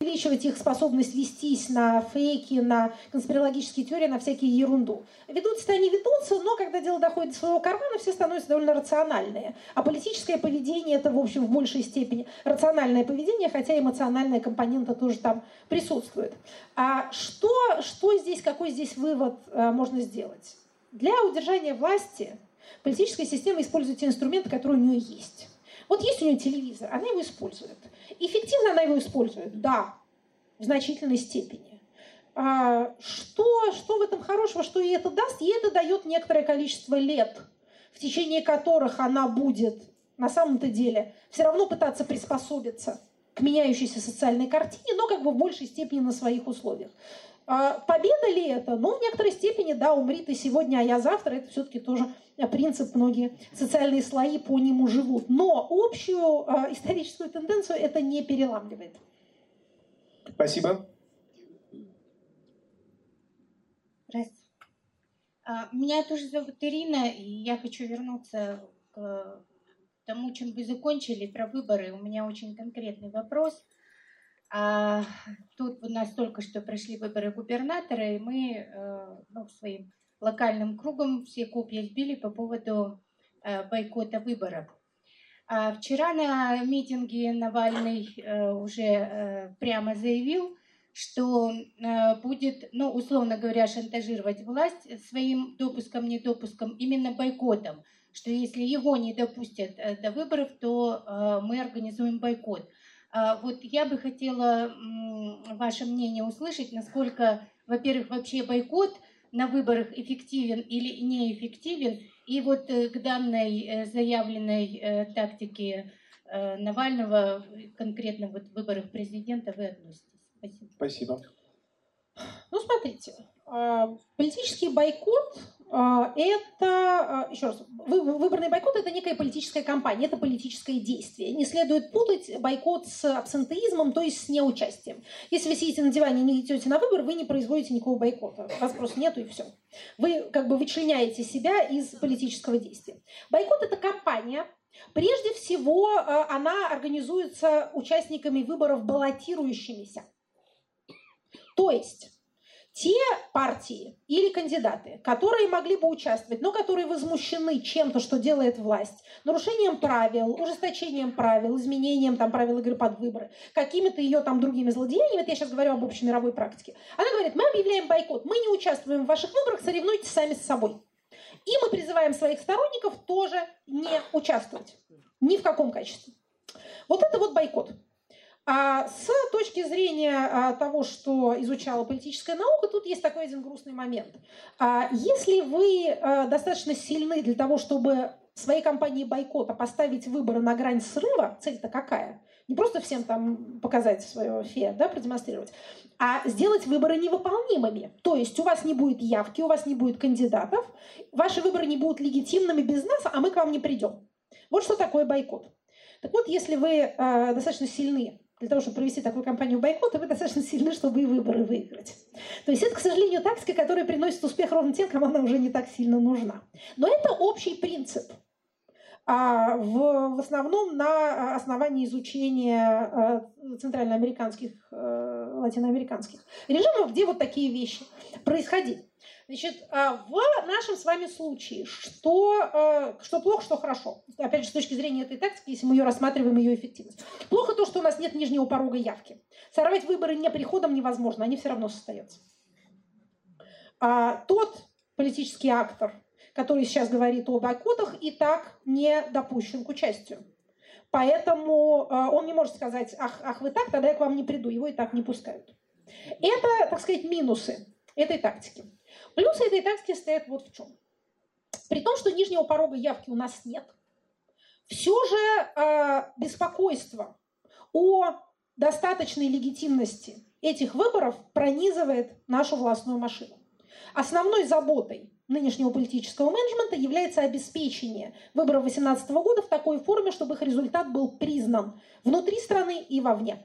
увеличивать их способность вестись на фейки, на конспирологические теории, на всякие ерунду. Ведутся-то они ведутся, но когда дело доходит до своего кармана, все становятся довольно рациональные. А политическое поведение это, в общем, в большей степени рациональное поведение, хотя эмоциональная компонента тоже там присутствует. А что, что здесь, какой здесь вывод э, можно сделать? Для удержания власти политическая система использует те инструменты, которые у нее есть. Вот есть у нее телевизор, она его использует. Эффективно она его использует, да, в значительной степени. А что, что в этом хорошего, что ей это даст? Ей это дает некоторое количество лет, в течение которых она будет на самом-то деле все равно пытаться приспособиться к меняющейся социальной картине, но как бы в большей степени на своих условиях. А победа ли это? Ну, в некоторой степени, да, умри ты сегодня, а я завтра. Это все-таки тоже принцип, многие социальные слои по нему живут. Но общую э, историческую тенденцию это не переламливает. Спасибо. Здравствуйте. А, меня тоже зовут Ирина, и я хочу вернуться к тому, чем вы закончили, про выборы. У меня очень конкретный вопрос – а тут у нас только что прошли выборы губернатора, и мы э, ну, своим локальным кругом все копья сбили по поводу э, бойкота выборов. А вчера на митинге Навальный э, уже прямо заявил, что будет, ну, условно говоря, шантажировать власть своим допуском, недопуском, именно бойкотом, что если его не допустят до выборов, то мы организуем бойкот. А, вот я бы хотела ваше мнение услышать, насколько, во-первых, вообще бойкот на выборах эффективен или неэффективен, и вот э, к данной э, заявленной э, тактике Навального, конкретно вот в выборах президента, вы относитесь. Спасибо. Спасибо. Ну, смотрите, политический бойкот а, это, а, еще раз, выборный бойкот – это некая политическая кампания, это политическое действие. Не следует путать бойкот с абсентеизмом, то есть с неучастием. Если вы сидите на диване и не идете на выбор, вы не производите никакого бойкота. Вас просто нету и все. Вы как бы вычленяете себя из политического действия. Бойкот – это кампания, Прежде всего, а, она организуется участниками выборов баллотирующимися. То есть те партии или кандидаты, которые могли бы участвовать, но которые возмущены чем-то, что делает власть, нарушением правил, ужесточением правил, изменением там, правил игры под выборы, какими-то ее там другими злодеяниями, это я сейчас говорю об общемировой практике, она говорит, мы объявляем бойкот, мы не участвуем в ваших выборах, соревнуйтесь сами с собой. И мы призываем своих сторонников тоже не участвовать. Ни в каком качестве. Вот это вот бойкот. А с точки зрения а, того, что изучала политическая наука, тут есть такой один грустный момент. А, если вы достаточно сильны для того, чтобы своей компании бойкота поставить выборы на грань срыва, цель-то какая? Не просто всем там показать свое фе, да, продемонстрировать, а сделать выборы невыполнимыми. То есть у вас не будет явки, у вас не будет кандидатов, ваши выборы не будут легитимными без нас, а мы к вам не придем. Вот что такое бойкот. Так вот, если вы э, достаточно сильны для того, чтобы провести такую кампанию бойкота, вы достаточно сильны, чтобы и выборы выиграть. То есть это, к сожалению, тактика, которая приносит успех ровно тем, кому она уже не так сильно нужна. Но это общий принцип. а в, в основном на основании изучения э, центральноамериканских, э, латиноамериканских режимов, где вот такие вещи происходили. Значит, а в нашем с вами случае, что, э, что плохо, что хорошо. Опять же, с точки зрения этой тактики, если мы ее рассматриваем, ее эффективность. Плохо то, что у нас нет нижнего порога явки. Сорвать выборы не приходом невозможно, они все равно состоятся. А тот политический актор, который сейчас говорит о бойкотах, и так не допущен к участию. Поэтому э, он не может сказать, ах, ах, вы так, тогда я к вам не приду, его и так не пускают. Это, так сказать, минусы этой тактики. Плюсы этой тактики стоят вот в чем. При том, что нижнего порога явки у нас нет, все же э, беспокойство о достаточной легитимности этих выборов пронизывает нашу властную машину. Основной заботой нынешнего политического менеджмента является обеспечение выборов 2018 года в такой форме, чтобы их результат был признан внутри страны и вовне.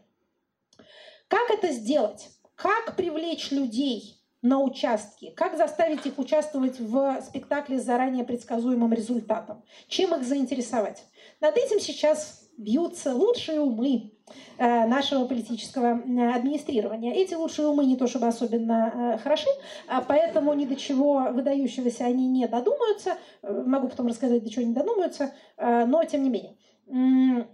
Как это сделать? Как привлечь людей на участке? Как заставить их участвовать в спектакле с заранее предсказуемым результатом? Чем их заинтересовать? Над этим сейчас бьются лучшие умы э, нашего политического администрирования. Эти лучшие умы не то чтобы особенно э, хороши, а поэтому ни до чего выдающегося они не додумаются. Э, могу потом рассказать, до чего не додумаются, но тем не менее.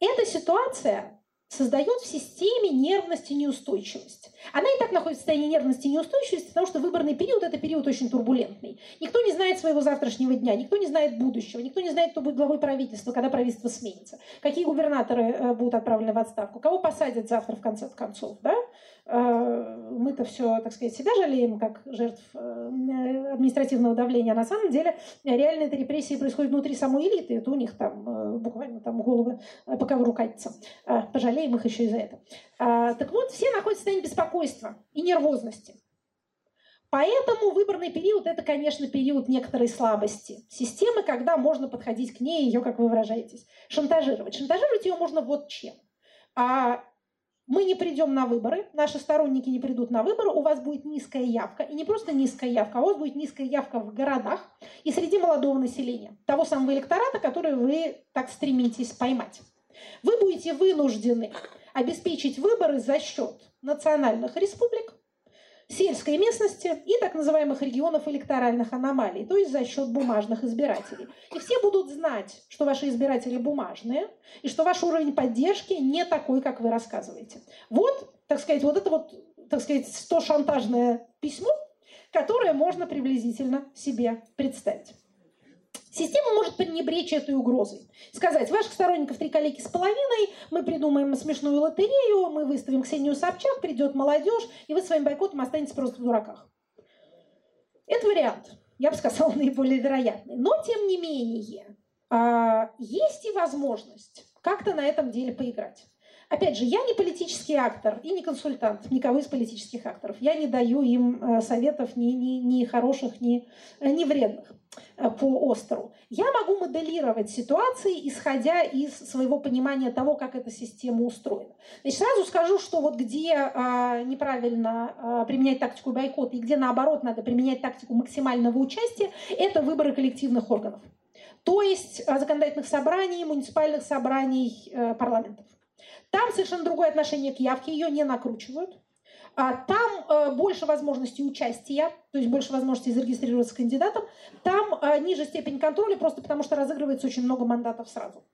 Эта ситуация создает в системе нервность и неустойчивость. Она и так находится в состоянии нервности и неустойчивости, потому что выборный период – это период очень турбулентный. Никто не знает своего завтрашнего дня, никто не знает будущего, никто не знает, кто будет главой правительства, когда правительство сменится, какие губернаторы э, будут отправлены в отставку, кого посадят завтра в конце концов. Да? Э, мы-то все, так сказать, себя жалеем, как жертв э, административного давления. А на самом деле реальные это репрессии происходят внутри самой элиты. Это у них там буквально там головы по ковру катятся. Пожалеем их еще и за это. Так вот, все находятся в состоянии беспокойства и нервозности. Поэтому выборный период – это, конечно, период некоторой слабости системы, когда можно подходить к ней, ее, как вы выражаетесь, шантажировать. Шантажировать ее можно вот чем. А мы не придем на выборы, наши сторонники не придут на выборы, у вас будет низкая явка. И не просто низкая явка, а у вас будет низкая явка в городах и среди молодого населения, того самого электората, который вы так стремитесь поймать. Вы будете вынуждены обеспечить выборы за счет национальных республик, сельской местности и так называемых регионов электоральных аномалий, то есть за счет бумажных избирателей. И все будут знать, что ваши избиратели бумажные, и что ваш уровень поддержки не такой, как вы рассказываете. Вот, так сказать, вот это вот, так сказать, 100 шантажное письмо, которое можно приблизительно себе представить. Система может пренебречь этой угрозой. Сказать, ваших сторонников три коллеги с половиной, мы придумаем смешную лотерею, мы выставим Ксению Собчак, придет молодежь, и вы своим бойкотом останетесь просто в дураках. Это вариант, я бы сказала, [LAUGHS] наиболее вероятный. Но, тем не менее, а, есть и возможность как-то на этом деле поиграть. Опять же, я не политический актор и не консультант никого из политических акторов. Я не даю им э, советов ни, ни, ни хороших, ни, э, ни вредных э, по Остеру. Я могу моделировать ситуации, исходя из своего понимания того, как эта система устроена. Значит, сразу скажу, что вот где а, неправильно а, применять тактику бойкота и где, наоборот, надо применять тактику максимального участия, это выборы коллективных органов. То есть законодательных собраний, муниципальных собраний, парламентов. Там совершенно другое отношение к явке, ее не накручивают. А там э, больше возможностей участия, то есть больше возможностей зарегистрироваться кандидатом. Там э, ниже степень контроля, просто потому что разыгрывается очень много мандатов сразу.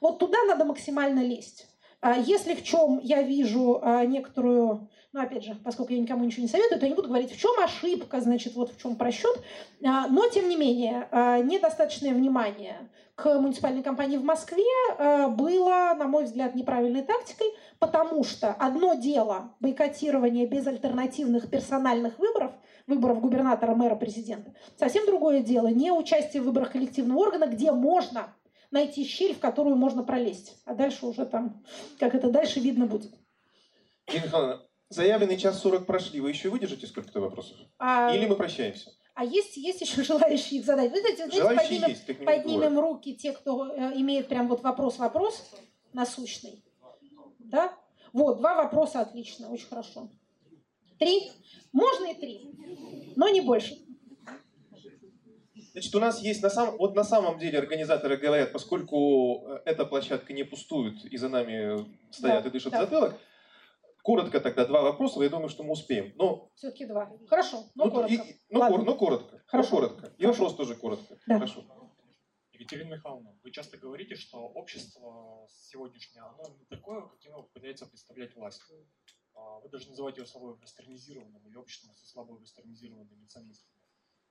Вот туда надо максимально лезть. А если в чем я вижу э, некоторую, ну опять же, поскольку я никому ничего не советую, то я не буду говорить, в чем ошибка, значит, вот в чем просчет, а, но тем не менее недостаточное внимание к муниципальной кампании в Москве э, было, на мой взгляд, неправильной тактикой, потому что одно дело бойкотирование безальтернативных персональных выборов, выборов губернатора, мэра, президента, совсем другое дело не участие в выборах коллективного органа, где можно найти щель, в которую можно пролезть. А дальше уже там, как это дальше видно будет. Ирина заявленный час сорок прошли. Вы еще выдержите сколько-то вопросов? А... Или мы прощаемся? А есть, есть еще желающие их задать. Вы знаете, знаете поднимем, есть, поднимем руки те, кто э, имеет прям вот вопрос-вопрос насущный. Да? Вот, два вопроса, отлично, очень хорошо. Три? Можно и три, но не больше. Значит, у нас есть на самом, вот на самом деле организаторы говорят, поскольку э, эта площадка не пустует и за нами стоят Да, и дышат да. затылок, коротко тогда два вопроса, я думаю, что мы успеем. Но, Все-таки два. Хорошо, но ну, коротко. и- ну, Ладно. кор- ну, коротко. Хорошо. Ну, коротко. И вопрос тоже коротко. Да. Хорошо. Екатерина Михайловна, вы часто говорите, что общество сегодняшнее, оно не такое, каким его пытается представлять власть. А, Вы даже называете его собой вестернизированным или обществом со слабо вестернизированными ценностями.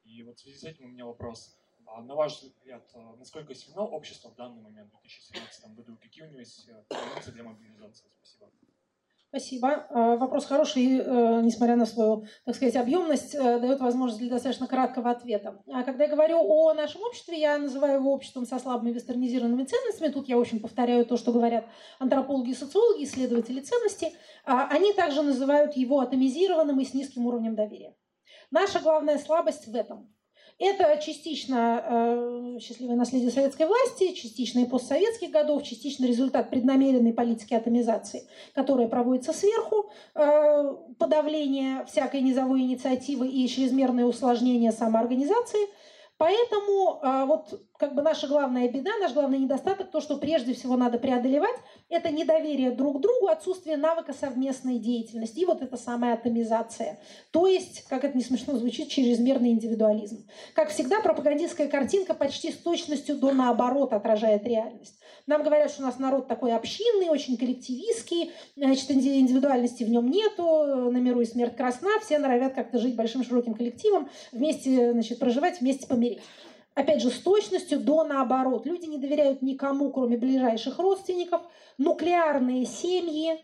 И вот в связи с этим у меня вопрос. А На ваш взгляд, а, насколько сильно общество в данный момент, в 2017 году, какие у него есть э, позиции для мобилизации? Спасибо. Спасибо. Э, Вопрос хороший, э, несмотря на свою, так сказать, объемность, э, дает возможность для достаточно краткого ответа. А Когда я говорю о нашем обществе, я называю его обществом со слабыми вестернизированными ценностями. Тут я очень повторяю то, что говорят антропологи и социологи, исследователи ценностей. А Они также называют его атомизированным и с низким уровнем доверия. Наша главная слабость в этом. Это частично э, счастливое наследие советской власти, частично и постсоветских годов, частично результат преднамеренной политики атомизации, которая проводится сверху, э, подавление всякой низовой инициативы и чрезмерное усложнение самоорганизации. Поэтому э, вот как бы наша главная беда, наш главный недостаток, то, что прежде всего надо преодолевать, это недоверие друг к другу, отсутствие навыка совместной деятельности и вот эта самая атомизация. То есть, как это не смешно звучит, чрезмерный индивидуализм. Как всегда, пропагандистская картинка почти с точностью до наоборот отражает реальность. Нам говорят, что у нас народ такой общинный, очень коллективистский, значит, инди- индивидуальности в нем нету, на миру и смерть красна, все норовят как-то жить большим широким коллективом, вместе, значит, проживать, вместе помереть. Опять же, с точностью до наоборот. Люди не доверяют никому, кроме ближайших родственников. Нуклеарные семьи,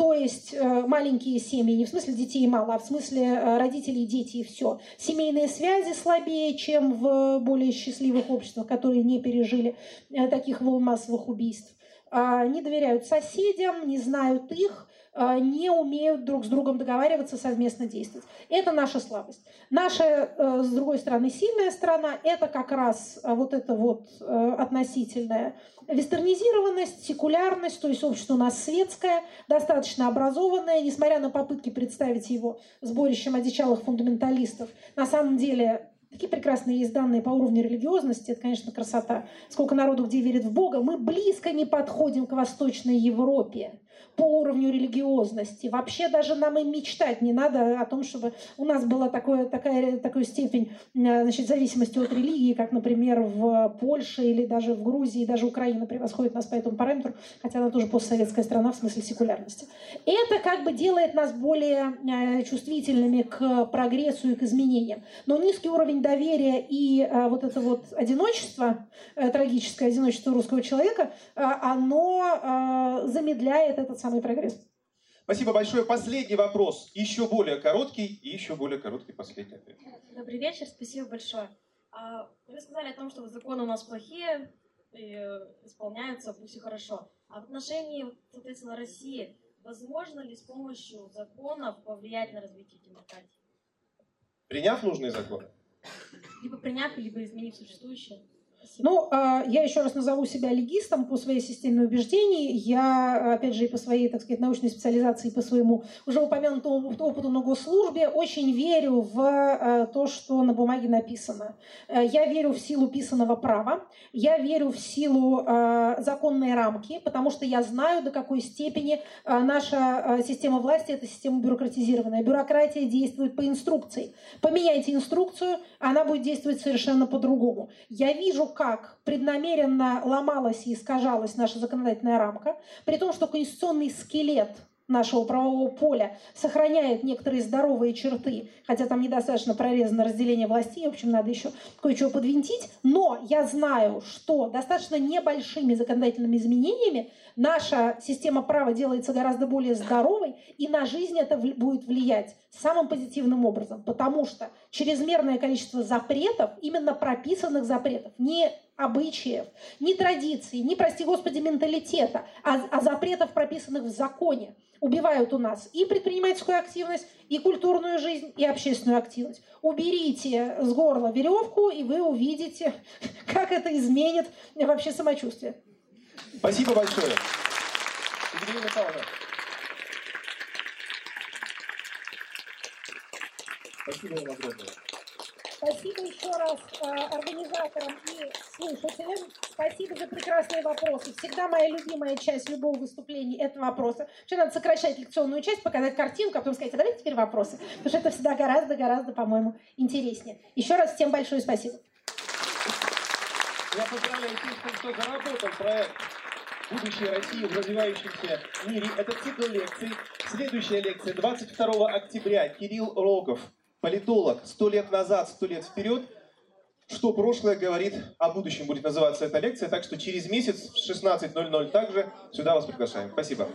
то есть э, маленькие семьи, не в смысле детей мало, а в смысле э, родителей, дети и все. Семейные связи слабее, чем в более счастливых обществах, которые не пережили э, таких волн массовых убийств. А, Не доверяют соседям, не знают их, не умеют друг с другом договариваться, совместно действовать. Это наша слабость. Наша, э, с другой стороны, сильная сторона – это как раз э, вот эта вот э, относительная вестернизированность, секулярность, то есть общество у нас светское, достаточно образованное, несмотря на попытки представить его сборищем одичалых фундаменталистов. На самом деле Такие прекрасные есть данные по уровню религиозности, это, конечно, красота. Сколько народу где верит в Бога. Мы близко не подходим к Восточной Европе по уровню религиозности. Вообще даже нам и мечтать не надо о том, чтобы у нас была такое, такая, такая степень э, значит, зависимости от религии, как, например, в Польше или даже в Грузии, даже Украина превосходит нас по этому параметру, хотя она тоже постсоветская страна в смысле секулярности. Это как бы делает нас более э, чувствительными к прогрессу и к изменениям. Но низкий уровень доверия и э, вот это вот одиночество, трагическое одиночество русского человека, оно замедляет этот самый прогресс. Спасибо большое. Последний вопрос. Еще более короткий и еще более короткий последний ответ. Добрый вечер, спасибо большое. А, Вы сказали о том, что законы у нас плохие, и э, исполняются, все хорошо. А в отношении, соответственно, России, возможно ли с помощью законов повлиять на развитие демократии? Приняв нужные законы. Либо приняв, либо изменив существующее? Ну, а, я еще раз назову себя легистом по своей системе убеждений. Я, опять же, и по своей, так сказать, научной специализации, и по своему уже упомянутому оп- опыту на госслужбе очень верю в э, то, что на бумаге написано. Э, Я верю в силу писанного права, я верю в силу э, законной рамки, потому что я знаю, до какой степени наша система власти – это система бюрократизированная. Бюрократия действует по инструкции. Поменяйте инструкцию, она будет действовать совершенно по-другому. Я вижу, как преднамеренно ломалась и искажалась наша законодательная рамка, при том, что конституционный скелет нашего правового поля сохраняет некоторые здоровые черты, хотя там недостаточно прорезано разделение властей, в общем, надо еще кое-чего подвинтить, но я знаю, что достаточно небольшими законодательными изменениями наша система права делается гораздо более здоровой, и на жизнь это будет влиять самым позитивным образом, потому что чрезмерное количество запретов, именно прописанных запретов, не обычаев, не традиций, не, прости господи, менталитета, а, а запретов, прописанных в законе, убивают у нас и предпринимательскую активность, и культурную жизнь, и общественную активность. Уберите с горла веревку, и вы увидите, [LAUGHS] как это изменит вообще самочувствие. Спасибо большое. Михайловна. Спасибо вам огромное. Спасибо еще раз э, организаторам и слушателям. Спасибо за прекрасные вопросы. Всегда моя любимая часть любого выступления – это вопросы. Вообще надо сокращать лекционную часть, показать картинку, а потом сказать, а давайте теперь вопросы. Потому что это всегда гораздо-гораздо, по-моему, интереснее. Еще раз всем большое спасибо. Я поздравляю тех, кто заработал проект «Будущее России в развивающемся мире». Это цикл лекций. Следующая лекция 22 октября. Кирилл Рогов, политолог. Сто лет назад, сто лет вперед. Что прошлое говорит о будущем, будет называться эта лекция. Так что через месяц в 16.00 также сюда вас приглашаем. Спасибо.